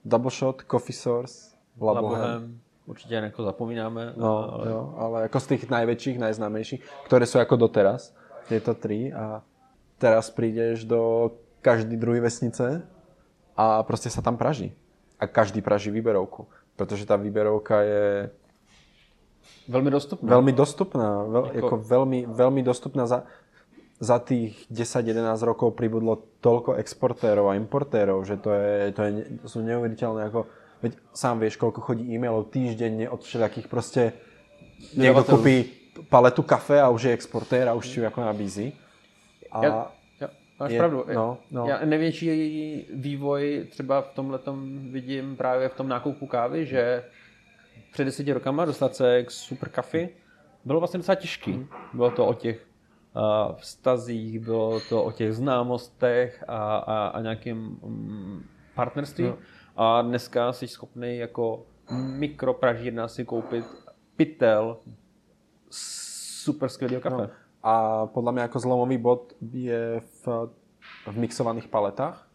Double Shot, Coffee Source, Labohem. Určitě jako zapomínáme. No, ale... Jo, ale jako z tých najväčších, najznámejších, ktoré sú ako doteraz, tieto tri a teraz prídeš do každý druhý vesnice a proste sa tam praží. A každý praží výberovku, pretože tá výberovka je Veľmi dostupná. Veľmi dostupná. Veľ, ako... Ako veľmi, veľmi dostupná. Za, za tých 10-11 rokov pribudlo toľko exportérov a importérov, že to, je, to, je, to sú neuveriteľné. Ako, veď sám vieš, koľko chodí e-mailov týždenne od všetkých proste... Niekto kúpi paletu kafe a už je exportér a už ti ju ako nabízí. A ja, ja, máš je, pravdu. No, no. Já největší vývoj třeba v tomhle vidím právě v tom nákupu kávy, že před deseti rokama dostat se k super kafi bylo vlastně docela těžký. Hmm. Bylo to o těch uh, vztazích, bylo to o těch známostech a, a, a nějakým um, partnerství. No. A dneska jsi schopný jako mikropražírna si koupit pytel super skvělého kafe. No. A podľa mňa ako zlomový bod je v, v mixovaných paletách,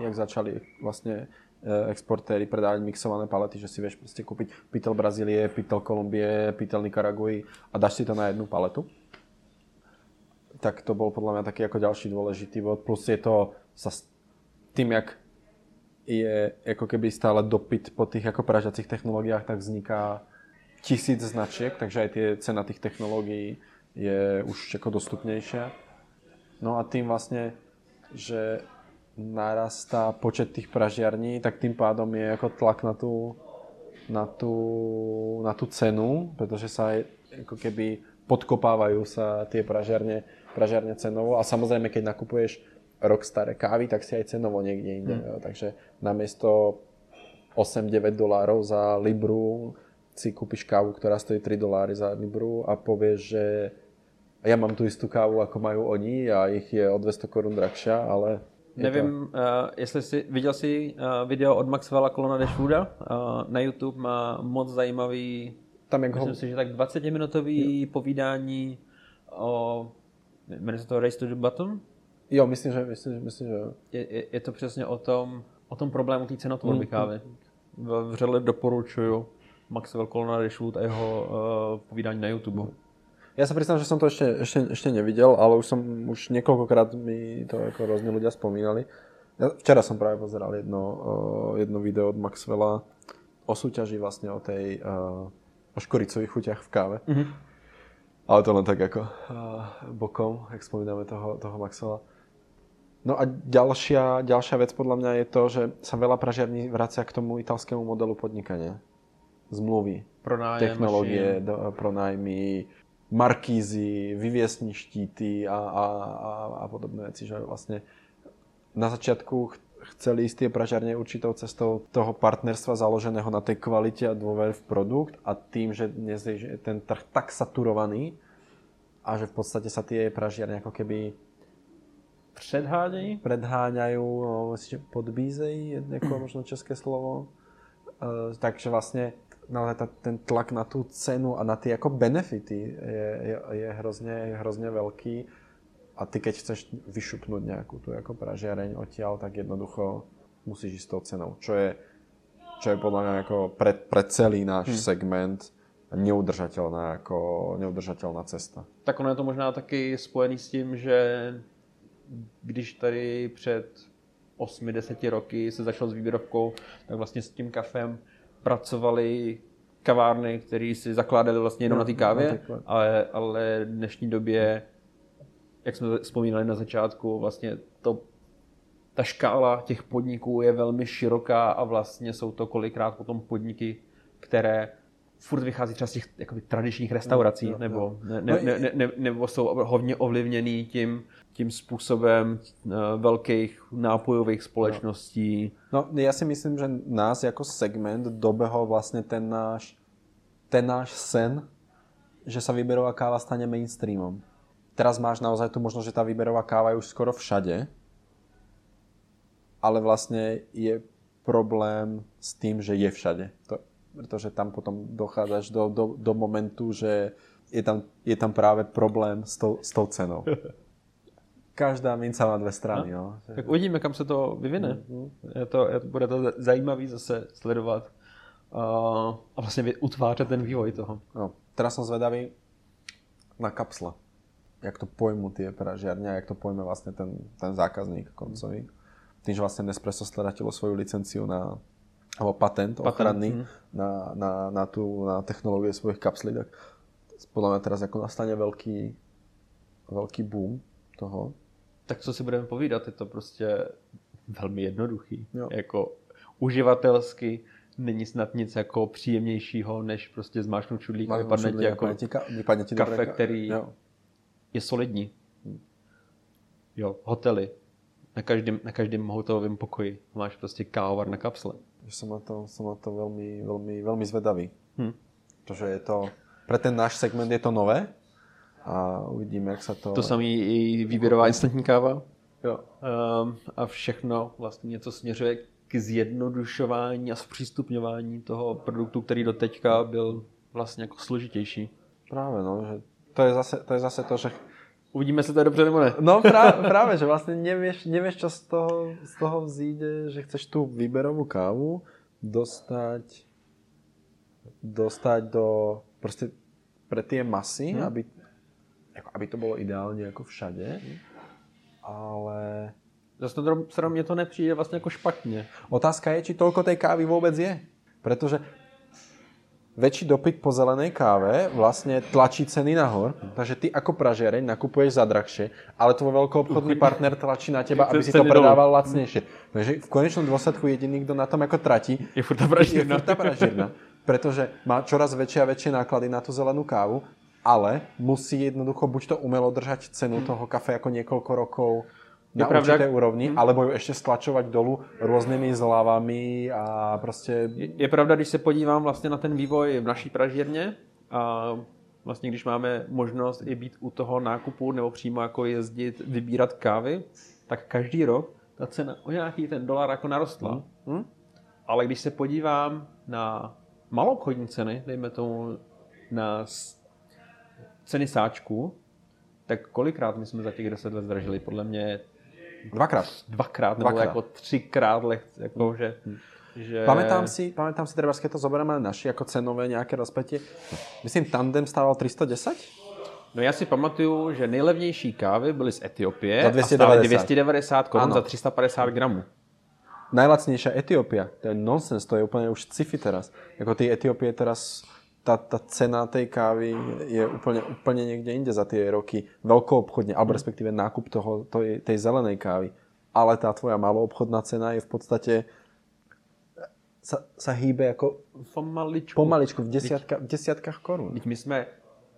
jak začali vlastne Eh, exportéry predávať mixované palety, že si vieš proste kúpiť pytel Brazílie, pytel Kolumbie, pytel Nikaraguji a dáš si to na jednu paletu. Tak to bol podľa mňa taký ako ďalší dôležitý bod. Plus je to sa s tým, jak je ako keby stále dopyt po tých ako pražacích technológiách, tak vzniká tisíc značiek, takže aj tie cena tých technológií je už ako dostupnejšia. No a tým vlastne, že narastá počet tých pražiarní, tak tým pádom je ako tlak na tú, na tú, na tú cenu, pretože sa ako keby podkopávajú sa tie pražiarne, pražiarne cenovo a samozrejme, keď nakupuješ rok staré kávy, tak si aj cenovo niekde inde. Hmm. Takže namiesto 8-9 dolárov za libru si kúpiš kávu, ktorá stojí 3 doláry za libru a povieš, že ja mám tú istú kávu, ako majú oni a ich je o 200 korun drahšia, ale Nevím, to... uh, jestli jsi viděl jsi uh, video od Maxwella Kolona Dashwooda. Uh, na YouTube má moc zajímavý, Tam jak myslím ho... si, že tak 20-minutový jo. povídání o, jmenuje se to Race to the Bottom? Jo, myslím, že, myslím, myslím, že jo. Je, je, je to přesně o tom, o tom problému té cenotvorby mm, kávy. Vřele doporučuju Maxwell Kolona Dashwood a jeho uh, povídání na YouTube. Ja sa priznám, že som to ešte, ešte, ešte nevidel, ale už som už niekoľkokrát mi to ako rôzne ľudia spomínali. Ja, včera som práve pozeral jedno, uh, jedno video od Maxwella o súťaži vlastne o tej uh, o škoricových chuťach v káve. Mm-hmm. Ale to len tak ako uh, bokom, ak spomíname toho, toho Maxwella. No a ďalšia, ďalšia vec podľa mňa je to, že sa veľa pražiarní vracia k tomu italskému modelu podnikania. Zmluvy, Pronájem, technológie, do, pronájmy, markízy, vyviesní štíty a, a, a, a podobné veci, že vlastne na začiatku chceli ísť tie pražárne určitou cestou toho partnerstva založeného na tej kvalite a dôver v produkt a tým, že dnes je ten trh tak saturovaný a že v podstate sa tie pražiarne ako keby predháňajú, predháňajú no, podbízejí, je možno české slovo. Uh, takže vlastne naozaj tá, ten tlak na tú cenu a na tie ako benefity je, je, je, hrozne, je hrozne veľký. A ty keď chceš vyšupnúť nejakú tú ako pražiareň odtiaľ, tak jednoducho musíš ísť tou cenou. Čo je, čo je podľa mňa ako pre, pre celý náš hmm. segment neudržateľná, ako neudržateľná cesta. Tak ono je to možná taky spojený s tím, že když tady před 8-10 roky se začal s výběrovkou, tak vlastně s tím kafem pracovali kavárny, které si zakládali vlastně jenom no, na té kávě, ale, ale v dnešní době, jak jsme vzpomínali na začátku, vlastně to, ta škála těch podniků je velmi široká a vlastně jsou to kolikrát potom podniky, které furt vychází třeba z těch jakoby, tradičních restaurací, no, nebo, jo. Ne, ne, ne, ne, nebo jsou hodně ovlivněný tím, tím způsobem uh, velkých nápojových společností. No. no, já si myslím, že nás jako segment dobehol vlastně ten náš, ten náš sen, že sa výberová káva stane mainstreamom. Teraz máš naozaj tu možnosť, že tá výberová káva je už skoro všade, ale vlastne je problém s tým, že je všade. To, pretože tam potom dochádzaš do, do, do momentu, že je tam, je tam práve problém s tou, s tou cenou. [laughs] Každá minca má dve strany. No. Tak uvidíme, kam se to vyvine. Mm-hmm. Je to, je, bude to zajímavý zase sledovat uh, a vlastně utvářet ten vývoj toho. No, teraz som zvedavý na kapsle. Jak to pojmu tie pražiarne a jak to pojme vlastne ten, ten zákazník koncový. Tým, že vlastne Nespresso stratilo svoju licenciu na alebo patent, patent ochranný mm. na, na, na, tú, na technológie svojich kapslí, tak podľa mňa teraz ako nastane veľký, veľký boom toho. Tak co si budeme povídat, je to prostě velmi jednoduchý. Jo. Jako uživatelsky není snad nic jako příjemnějšího, než prostě zmáčknout čudlík a vypadne ti jako vypadne ti kafe, který jo. je solidní. Jo, hotely. Na každém, na každém hotelovém pokoji máš prostě kávovar na kapsle. Som na to, som na to veľmi, veľmi, veľmi zvedavý. Hm. Protože je to, pre ten náš segment je to nové a uvidíme, jak sa to... To samý i výběrová instantní káva. Jo. Um, a všechno vlastně něco směřuje k zjednodušování a zpřístupňování toho produktu, který do teďka byl vlastně jako složitější. Právě, no, že to je zase to, je zase to že Uvidíme, jestli to je dobře nebo ne. No práve, práve že vlastne nevieš, nevieš čo z toho, z toho vzíde, že chceš tú výberovú kávu dostať, dostať do, proste pre tie masy, hmm. aby, ako, aby to bolo ideálne ako všade, ale... Zase to, mne to nepřijde vlastne ako špatne. Otázka je, či toľko tej kávy vôbec je. Pretože väčší dopyt po zelenej káve vlastne tlačí ceny nahor. Takže ty ako pražiareň nakupuješ za drahšie, ale tvoj veľkoobchodný partner tlačí na teba, aby si to predával lacnejšie. Takže v konečnom dôsledku jediný, kto na tom ako tratí, je furt tá pražírna. Je furt tá pražírna. Pretože má čoraz väčšie a väčšie náklady na tú zelenú kávu, ale musí jednoducho buď to umelo držať cenu toho kafe ako niekoľko rokov na pravda, určitej úrovni, hmm. alebo ju ešte stlačovať dolu rôznymi zľavami a prostě... Je, je pravda, když se podívám vlastně na ten vývoj v naší pražírně a vlastně když máme možnost i být u toho nákupu nebo přímo jako jezdit, vybírat kávy, tak každý rok ta cena o nějaký ten dolar jako narostla. Hmm. Hmm? Ale když se podívám na maloobchodní ceny, dejme tomu na ceny sáčku, tak kolikrát my jsme za těch 10 let zdražili? Podle mě Dvakrát. Dvakrát, nebo Dvakrát. jako třikrát, jako, že, hmm. že... Pamätám si, pamätám si, treba, keď to zoberieme naši ako cenové nějaké rozpětí. Myslím, tandem stával 310? No já si pamatuju, že nejlevnější kávy byly z Etiopie za 290. a 290 korun za 350 gramů. Najlacnejšia Etiópia, to je nonsens, to je úplne už sci-fi teraz. Jako ty Etiópie teraz tá, tá cena tej kávy je úplne, úplne niekde inde za tie roky. Veľkoobchodne, alebo respektíve nákup toho, tej, tej zelenej kávy. Ale tá tvoja maloobchodná cena je v podstate sa, sa hýbe ako pomaličku, pomaličku v, desiatka, v desiatkách korún. Teď my sme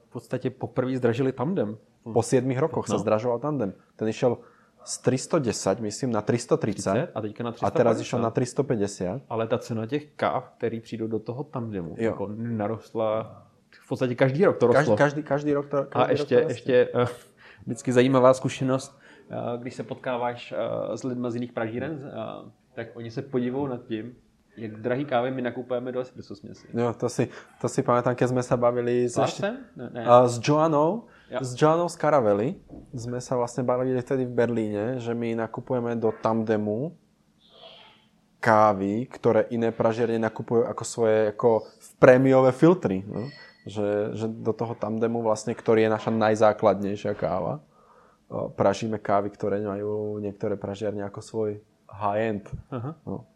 v podstate poprvé zdražili tandem. Po 7 rokoch no. sa zdražoval tandem. Ten išiel z 310, myslím, na 330 a teďka na 350. A teraz išel na 350. Ale ta cena těch káv, který přijdou do toho tandemu, jo. jako narostla v podstatě každý rok to rostlo. Každý, každý, každý rok to každý A ještě, rok to ještě uh, vždycky zajímavá zkušenost, uh, když se potkáváš uh, s lidmi z jiných pražíren, tak oni se podivují nad tím, jak drahý kávy my nakupujeme do espresso směsi. Jo, to si, to si pamätám, keď sme sa bavili s, ešte, ne, ne. S Joanou, ja. S Joanou z Caravely sme sa vlastne bavili vtedy v Berlíne, že my nakupujeme do Tandemu kávy, ktoré iné pražierne nakupujú ako svoje ako prémiové filtry. No? Že, že do toho Tandemu vlastne, ktorý je naša najzákladnejšia káva, pražíme kávy, ktoré majú niektoré pražiarne ako svoj high-end. No.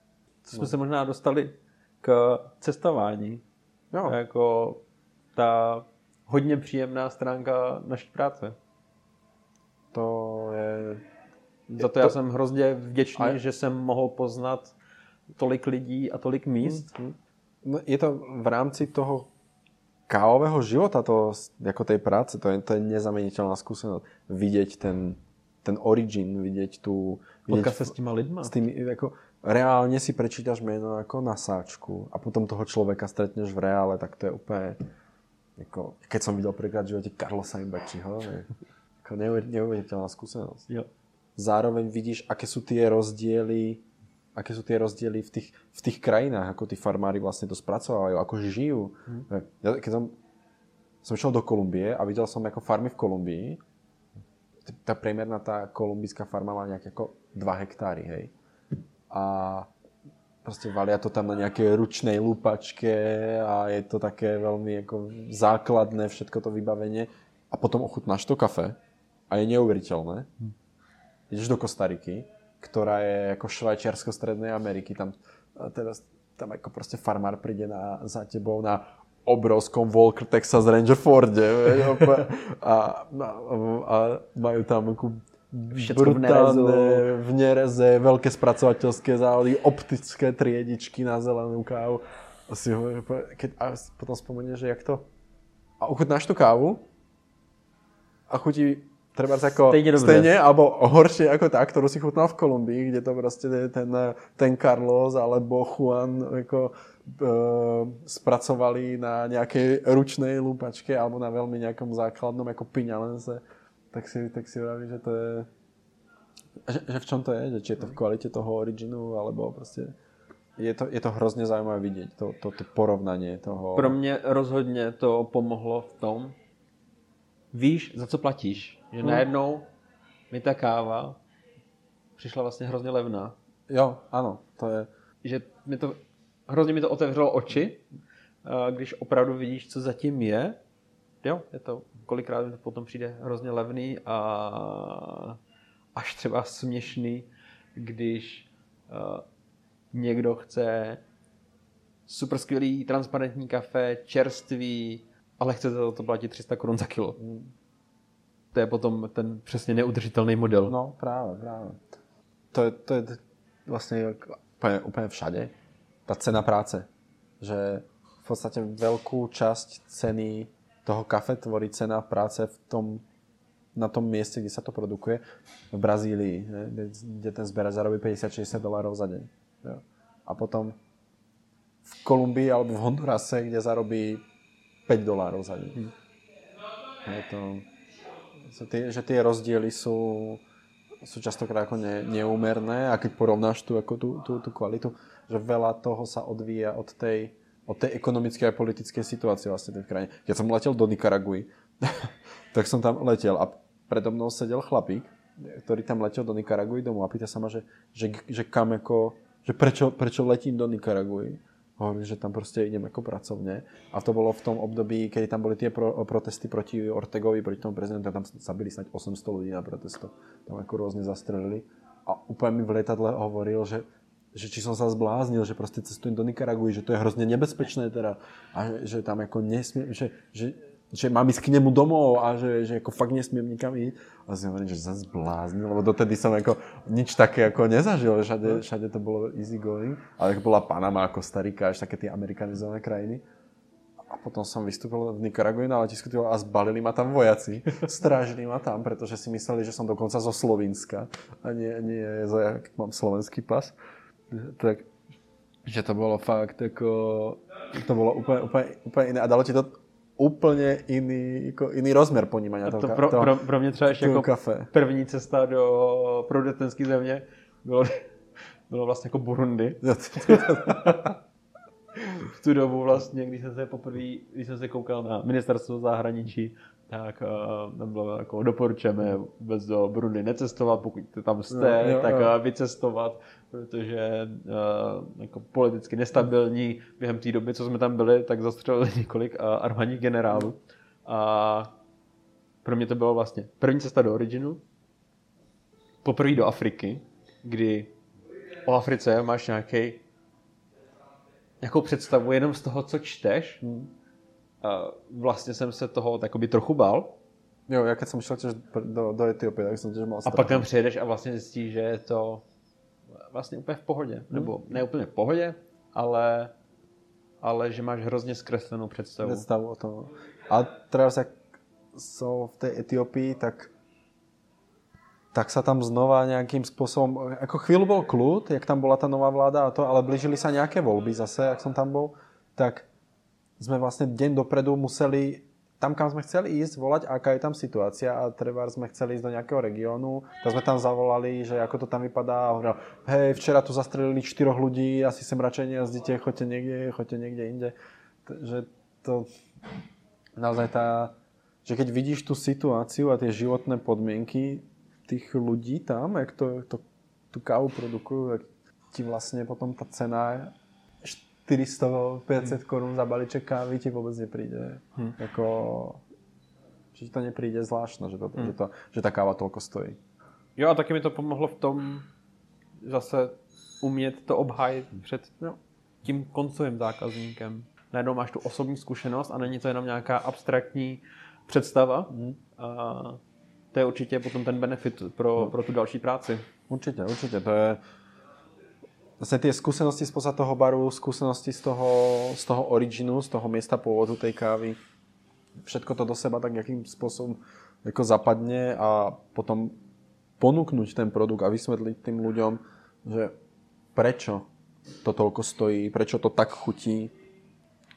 Jsme se možná dostali k cestování. Jo. Jako ta hodně příjemná stránka naší práce. To je... Za to, to já jsem hrozně vděčný, a... že jsem mohl poznat tolik lidí a tolik míst. Mm, mm. No, je to v rámci toho kávového života, to, jako tej práce, to je, to je nezameniteľná skúsenosť. Vidieť ten, ten origin, vidieť tu... Potkať sa s těma lidma. S tými, ako, reálne si prečítaš meno ako na sáčku a potom toho človeka stretneš v reále, tak to je úplne jako, keď som videl prvýkrát v živote Carlosa Imbačiho, ako neuveriteľná skúsenosť. Jo. Zároveň vidíš, aké sú tie rozdiely aké sú tie rozdiely v tých, v tých krajinách, ako tí farmári vlastne to spracovávajú, ako žijú. Hmm. Ja, keď som som išiel do Kolumbie a videl som ako farmy v Kolumbii. Tá priemerná tá kolumbijská farma má nejaké ako 2 hektáry, hej. A proste valia to tam na nejakej ručnej lúpačke a je to také veľmi ako základné všetko to vybavenie. A potom ochutnáš to kafe a je neuveriteľné. Hm. Ideš do Kostariky, ktorá je ako Švajčiarsko Strednej Ameriky. Tam, teraz, tam ako proste farmár príde na, za tebou na obrovskom Walker Texas Ranger Forde a, a, a majú tam Všetko v nerezu. v nereze, veľké spracovateľské závody, optické triedičky na zelenú kávu. A, si ho, keď, a potom spomenieš, že jak to... A ochutnáš tú kávu a chutí treba ako stejne, stejne alebo horšie ako tá, ktorú si chutnal v Kolumbii, kde to proste ten, ten Carlos alebo Juan ako, e, spracovali na nejakej ručnej lúpačke alebo na veľmi nejakom základnom ako piňalense, tak si, tak si hovorí, že to je že, že v čom to je? Že či je to v kvalite toho originu, alebo proste je to, je to hrozně zaujímavé vidieť, to, to, to porovnanie toho. Pro mě rozhodně to pomohlo v tom, víš, za co platíš. Že hmm. najednou mi ta káva přišla vlastně hrozně levná. Jo, ano, to je... Že mi to, hrozně mi to otevřelo oči, když opravdu vidíš, co zatím je. Jo, je to, kolikrát mi to potom přijde hrozně levný a až třeba směšný, když uh, někdo chce super skvělý transparentní kafe, čerstvý, ale chce za to platit 300 korun za kilo. Hmm to je potom ten přesně neudržitelný model. No právě, právě. To je, to je vlastně úplně, úplně všade. Ta cena práce. Že v podstate veľkú časť ceny toho kafe tvorí cena práce v tom, na tom mieste, kde sa to produkuje. V Brazílii, ne? kde ten zberač zarobí 50-60 dolárov za deň. Jo. A potom v Kolumbii alebo v Hondurase, kde zarobí 5 dolárov za deň. Hm. Je to že tie, že tie rozdiely sú, sú častokrát ako ne, neúmerné a keď porovnáš tú, ako tú, tú, tú kvalitu, že veľa toho sa odvíja od tej, od tej ekonomickej a politickej situácie vlastne v krajine. Keď som letel do Nikaraguji, [laughs] tak som tam letel a predo mnou sedel chlapík, ktorý tam letel do Nikaraguji domov a pýta sa ma, že, že, že kam ako, že prečo, prečo letím do Nikaraguji hovorím, že tam proste idem ako pracovne. A to bolo v tom období, kedy tam boli tie pro, protesty proti Ortegovi, proti tomu prezidentu, tam zabili snať 800 ľudí na protesto. Tam ako rôzne zastrelili. A úplne mi v lietadle hovoril, že že či som sa zbláznil, že proste cestujem do Nikaraguji, že to je hrozne nebezpečné teda a že, tam ako nesmie, že, že, že mám ísť k nemu domov a že, že ako fakt nesmiem nikam ísť. A si hovorím, že sa zbláznil, lebo dotedy som ako nič také ako nezažil, všade, všade to bolo easy going, ale bola Panama, ako Starika, až také tie amerikanizované krajiny. A potom som vystúpil v Nikaraguji na letisku a zbalili ma tam vojaci. [laughs] Strážili ma tam, pretože si mysleli, že som dokonca zo Slovenska a nie, nie za, mám slovenský pas. Tak, že to bolo fakt ako, to bolo úplne, úplne, úplne iné. A dalo ti to úplně jiný, jako jiný rozměr ponímání toho, to pro, toho, pro, pro mě třeba ještě jako kafe. první cesta do prodetenské země bylo, bylo vlastně jako Burundi. v tu dobu vlastně, když jsem se poprvé, když jsem se koukal na ministerstvo zahraničí, tak uh, tam bylo jako doporučujeme vůbec do Burundi necestovat, pokud tam jste, jo, jo, tak jo. vycestovat, protože uh, jako politicky nestabilní během té doby, co jsme tam byli, tak zastřelili [laughs] několik uh, armádních generálů. A pro mě to bylo vlastně první cesta do Originu, poprvé do Afriky, kdy o Africe máš nějaký nějakou představu jenom z toho, co čteš. Hmm. A vlastně jsem se toho takoby trochu bál. Jo, já keď těž do, do Etiopie, tak jsem těž mal A pak tam přijedeš a vlastně zjistíš, že je to vlastně úplně v pohodě. Hmm. Nebo ne úplně v pohodě, ale, ale že máš hrozně zkreslenou představu. Představu o tom. A teraz, jak jsou v té Etiopii, tak tak sa tam znova nejakým spôsobom, ako chvíľu bol kľud, jak tam bola tá nová vláda a to, ale blížili sa nejaké voľby zase, ak som tam bol, tak sme vlastne deň dopredu museli tam, kam sme chceli ísť, volať, aká je tam situácia a treba sme chceli ísť do nejakého regiónu, tak sme tam zavolali, že ako to tam vypadá a hovoril, hej, včera tu zastrelili čtyroch ľudí, asi sem radšej nejazdíte, choďte niekde, choďte niekde inde. Že to, naozaj tá, že keď vidíš tú situáciu a tie životné podmienky tých ľudí tam, jak to, to, tú kávu produkujú, tak ti vlastne potom tá cena 400-500 hmm. korún za balíček kávy ti vôbec nepríde. Hmm. Jako, že ti to nepríde zvláštne, že, to, hmm. že, to, že tá káva toľko stojí. Jo a taky mi to pomohlo v tom zase umět to obhájit před no, tím koncovým zákazníkem. Najednou máš tu osobní zkušenost a není to jenom nějaká abstraktní představa. Hmm. A to je určitě potom ten benefit pro, no. pro tu další práci. Určite, určite. To je vlastne tie skúsenosti spoza toho baru, skúsenosti z toho, z toho originu, z toho miesta pôvodu tej kávy, všetko to do seba tak nejakým spôsobom ako zapadne a potom ponúknuť ten produkt a vysvetliť tým ľuďom, že prečo to toľko stojí, prečo to tak chutí,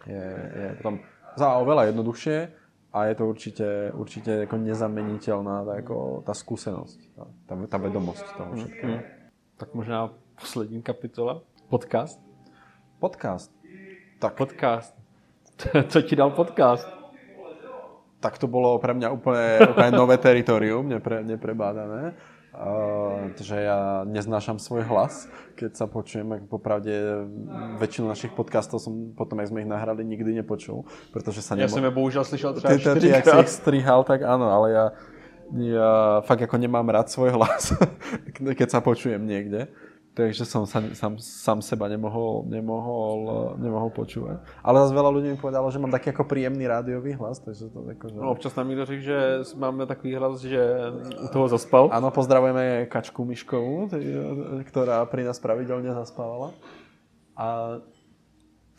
je, je potom za oveľa jednoduchšie a je to určite, určite ako nezameniteľná tá, ako, tá skúsenosť, tá, tá, tá vedomosť toho mhm, všetkého. Mm, Tak možná poslední kapitola. Podcast? Podcast. Tak. Podcast. [laughs] Co ti dal podcast? Tak to bolo pre mňa úplne, úplne nové teritorium, nepre, neprebádané. Uh, že ja neznášam svoj hlas, keď sa počujem, ako popravde väčšinu našich podcastov som potom, ak sme ich nahrali, nikdy nepočul, pretože sa nemo... Ja som je bohužiaľ slyšel třeba ty, ty, ak si ich strihal, tak áno, ale ja, ja fakt ako nemám rád svoj hlas, [laughs] keď sa počujem niekde takže som sa, sám, sám seba nemohol, nemohol, nemohol počúvať. Ale zase veľa ľudí mi povedalo, že mám taký ako príjemný rádiový hlas, takže to ako, že... No, občas nám niekto řekl, že máme takový hlas, že u toho zaspal. Áno, pozdravujeme Kačku Miškovú, ktorá pri nás pravidelne zaspávala. A,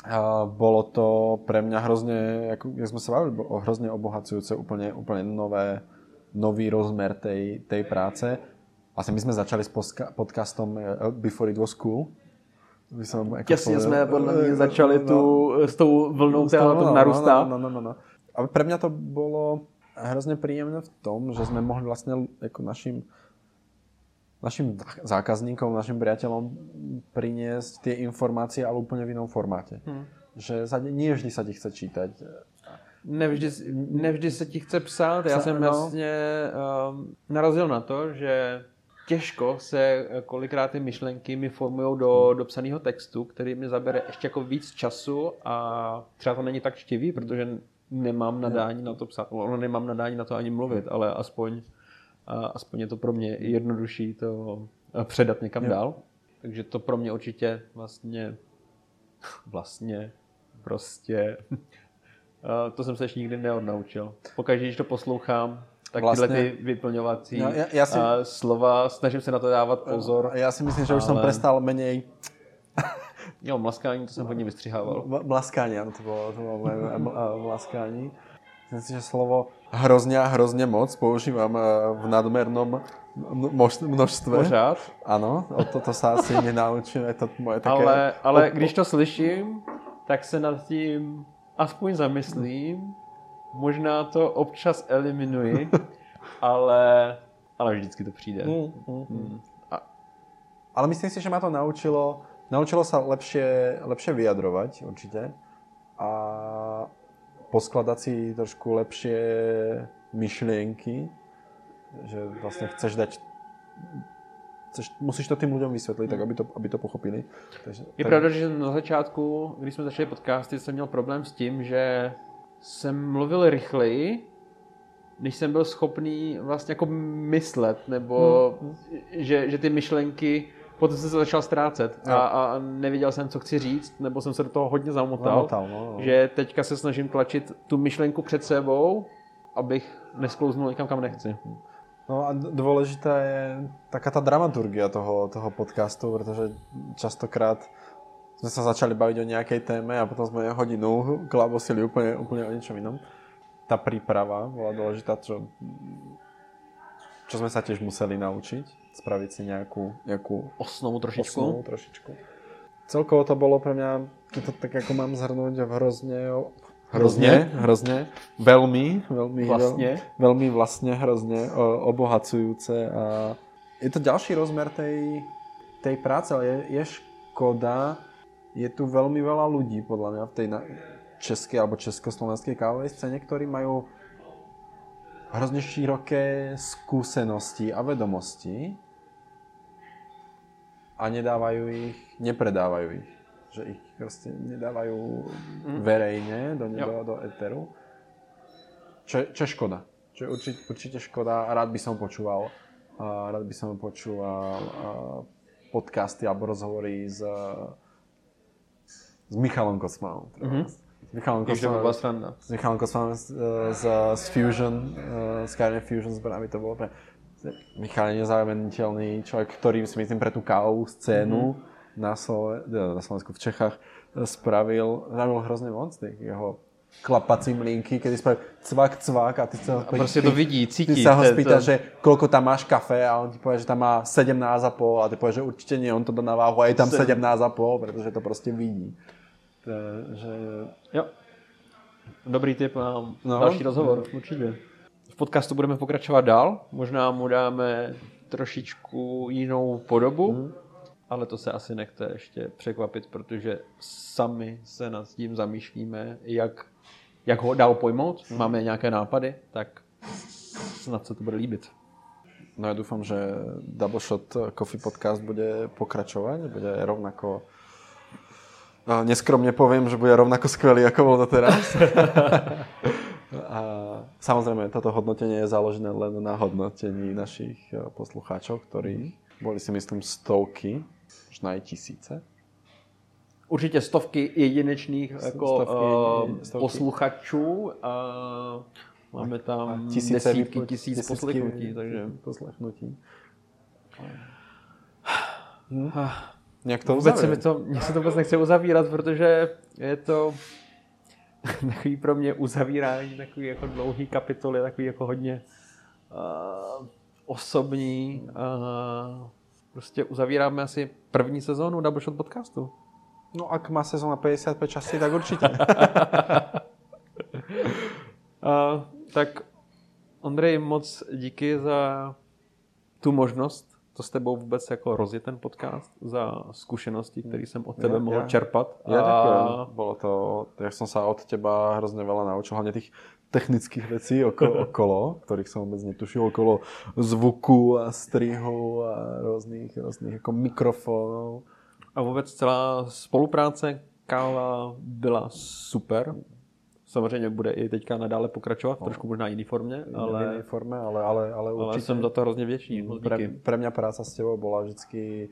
a bolo to pre mňa hrozne, ako, jak sme sa bavili, hrozne obohacujúce, úplne, úplne nové, nový rozmer tej, tej práce Vlastne my sme začali s podcastom eh, Before It Was Cool. By som Jasne sme podľa mňa začali tu no, s tou vlnou, ktorá to narústá. No, no, no, no, no. A pre mňa to bolo hrozne príjemné v tom, že sme mohli vlastne ako našim našim zákazníkom, našim priateľom priniesť tie informácie, ale úplne v inom formáte. Hmm. Že sa, nie vždy sa ti chce čítať. Nevždy, nevždy se ti chce psát. Já jsem no. vlastně um, narazil na to, že těžko se eh, kolikrát ty myšlenky mi formují do, hmm. do psaného textu, který mi zabere ještě jako víc času a třeba to není tak čtivý, protože nemám nadání na to psát, ono nemám nadání na to ani mluvit, ale aspoň, aspoň je to pro mě jednodušší to eh, předat někam dál. Takže to pro mě určitě vlastně vlastně prostě [laughs] eh, to jsem se ještě nikdy neodnaučil. Pokaždé, když to poslouchám, tak vlastne... tyhle ty vyplňovací no, ja, ja si... uh, slova, snažím sa na to dávať pozor. Ja si myslím, že ale... už som prestal menej... [laughs] jo, mlaskání, to som hodne vystřihával. Mlaskání, áno, to bolo, to bolo moje [laughs] mlaskání. Myslím si, že slovo hrozne a hrozne moc používam v nadmernom množstve. Pořád? Áno, o toto sa asi nenaučím. Je to moje také... Ale, ale když to slyším, tak se nad tím aspoň zamyslím možná to občas eliminuji, [laughs] ale, ale vždycky to přijde. Mm, mm, mm. A... Ale myslím si, že ma to naučilo, naučilo sa lepšie, lepšie vyjadrovať určite a poskladať si trošku lepšie myšlienky, že vlastne chceš dať chceš, musíš to tým ľuďom vysvetliť, tak aby to, aby to pochopili. Takže, je tak... pravda, že na začátku, když jsme začali podcasty, jsem měl problém s tím, že jsem mluvil rychleji, než jsem byl schopný vlastně jako myslet, nebo hmm. že, že ty myšlenky potom jsem se začal ztrácet a, a nevěděl jsem, co chci říct, nebo jsem se do toho hodně zamotal, zamotal no, no. že teďka se snažím tlačit tu myšlenku před sebou, abych nesklouznul někam, kam nechci. No a dôležitá je taká tá dramaturgia toho, toho podcastu, pretože častokrát sme sa začali baviť o nejakej téme a potom sme hodinu klavosili úplne, úplne o niečom inom. Tá príprava bola dôležitá, čo, čo sme sa tiež museli naučiť. Spraviť si nejakú, nejakú osnovu trošičku. Osnovu trošičku. Celkovo to bolo pre mňa, keď to tak ako mám zhrnúť, hrozne Hrozne, hrozne, veľmi, veľmi, vlastne. veľmi vlastne hrozne obohacujúce a je to ďalší rozmer tej, tej práce, ale je, je škoda, je tu veľmi veľa ľudí, podľa mňa, v tej, českej alebo československej kávovej scéne, ktorí majú hrozne široké skúsenosti a vedomosti a nedávajú ich, nepredávajú ich. Že ich proste nedávajú mm. verejne do, do, do eteru. Čo, čo je škoda. Čo je určite, určite škoda a rád by som počúval a rád by som počúval podcasty alebo rozhovory s, s Michalom Kosmanom. Mm-hmm. S Michalom Kosmanom, s Michalom Kosmanom z, z, z Fusion, z Skyrim Fusion zbrami, to bolo pre Michal je nezaveniteľný človek, ktorý si myslím pre tú kávovú scénu mm-hmm. na, Slo- na Slovensku, v Čechách e, spravil, spravil hrozne moc tých jeho klapacím linky, kedy spravil cvak, cvak a ty sa ho a proste to vidí, cíti. Ty sa ho spýta, to... že koľko tam máš kafe a on ti povie, že tam má 17,5 a ty povieš, že určite nie, on to dá na váhu a je tam 17,5, pretože to proste vidí. Takže... Jo. Dobrý tip na no, další rozhovor, určitě v podcastu budeme pokračovat dál. Možná mu dáme trošičku jinou podobu, mm. ale to se asi nechte ještě překvapit, protože sami se nad tím zamýšlíme, jak, jak ho dál pojmout. Mm. Máme nějaké nápady, tak snad se to bude líbit. No ja dúfam, že Double Shot Coffee Podcast bude pokračovať, bude rovnako neskromne poviem, že bude rovnako skvelý, ako bol to teraz. [laughs] A samozrejme, toto hodnotenie je založené len na hodnotení našich e, poslucháčov, ktorí mm. boli si myslím stovky, možno aj tisíce. Určitě stovky jedinečných jako, stovky, uh, stovky. posluchačů a máme tam tisíce desítky tisíc tisícky poslechnutí. Takže... poslechnutí. Hm? Jak to vůbec se mi to, mě se to vůbec nechce uzavírat, protože je to [laughs] takový pro mě uzavírání takový jako dlouhý kapitoly, takový jako hodně uh, osobní. Uh, prostě uzavíráme asi první sezónu Double Shot podcastu. No ak má sezóna 55 časí, tak určitě. uh, [laughs] tak Ondrej, moc díky za tu možnost to s tebou vůbec jako rozjet ten podcast za zkušenosti, které jsem od tebe ja, mohl ja, čerpat. Ja a... ďakujem. Bolo to, ja som sa od teba hrozne veľa naučil, hlavne tých technických vecí [laughs] okolo, okolo ktorých som vôbec netušil, okolo zvuku a strihu a rôznych, rôznych ako mikrofónov. A vůbec celá spolupráce káva byla super samozřejmě bude i teďka nadále pokračovat, no. trošku možná jiný formě, ale... Jiný forme, ale, ale, ale určitě... Ale jsem za to hrozně vděčný. Pre, pre mňa práca s tebou bola vždycky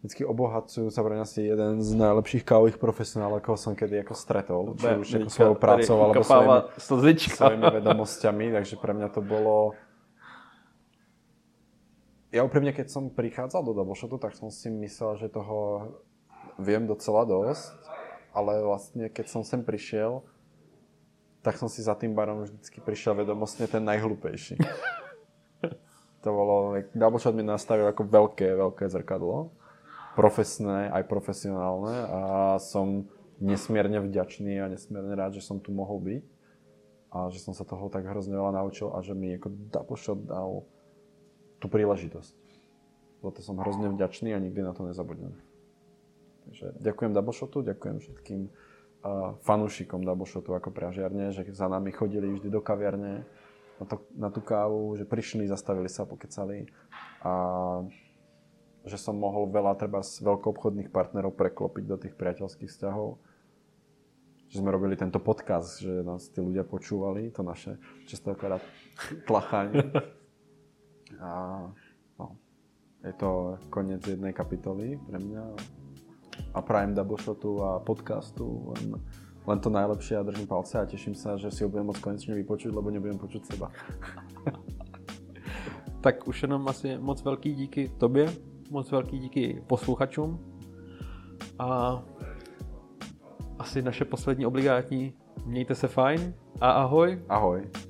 vždycky obohacujúca pre mňa si jeden z najlepších kávových profesionálov, akého som kedy ako stretol. Či už ako svojou prácou, alebo svojimi, svojimi vedomosťami, takže pre mňa to bolo... Ja úprimne, keď som prichádzal do Doubleshotu, tak som si myslel, že toho viem docela dosť ale vlastne keď som sem prišiel, tak som si za tým barom vždycky prišiel vedomostne ten najhlupejší. [laughs] to bolo, Doubleshot mi nastavil ako veľké, veľké zrkadlo. Profesné, aj profesionálne a som nesmierne vďačný a nesmierne rád, že som tu mohol byť a že som sa toho tak hrozne veľa naučil a že mi ako Doubleshot dal tú príležitosť. Za to som hrozne vďačný a nikdy na to nezabudnem. Takže ďakujem Doubleshotu, ďakujem všetkým fanúšikom Doubleshotu ako pražiarne, že za nami chodili vždy do kaviarne na, to, na tú kávu, že prišli, zastavili sa, pokecali a že som mohol veľa treba z veľkoobchodných partnerov preklopiť do tých priateľských vzťahov. Že sme robili tento podcast, že nás tí ľudia počúvali, to naše častokrát tlachanie. A no, je to koniec jednej kapitoly pre mňa a Prime Double Shotu a podcastu. Len, len to najlepšie a držím palce a teším sa, že si ho budem môcť konečne vypočuť, lebo nebudem počuť seba. [laughs] tak už jenom asi moc velký díky tobě, moc velký díky posluchačům a asi naše poslední obligátní. Mějte se fajn a ahoj. Ahoj.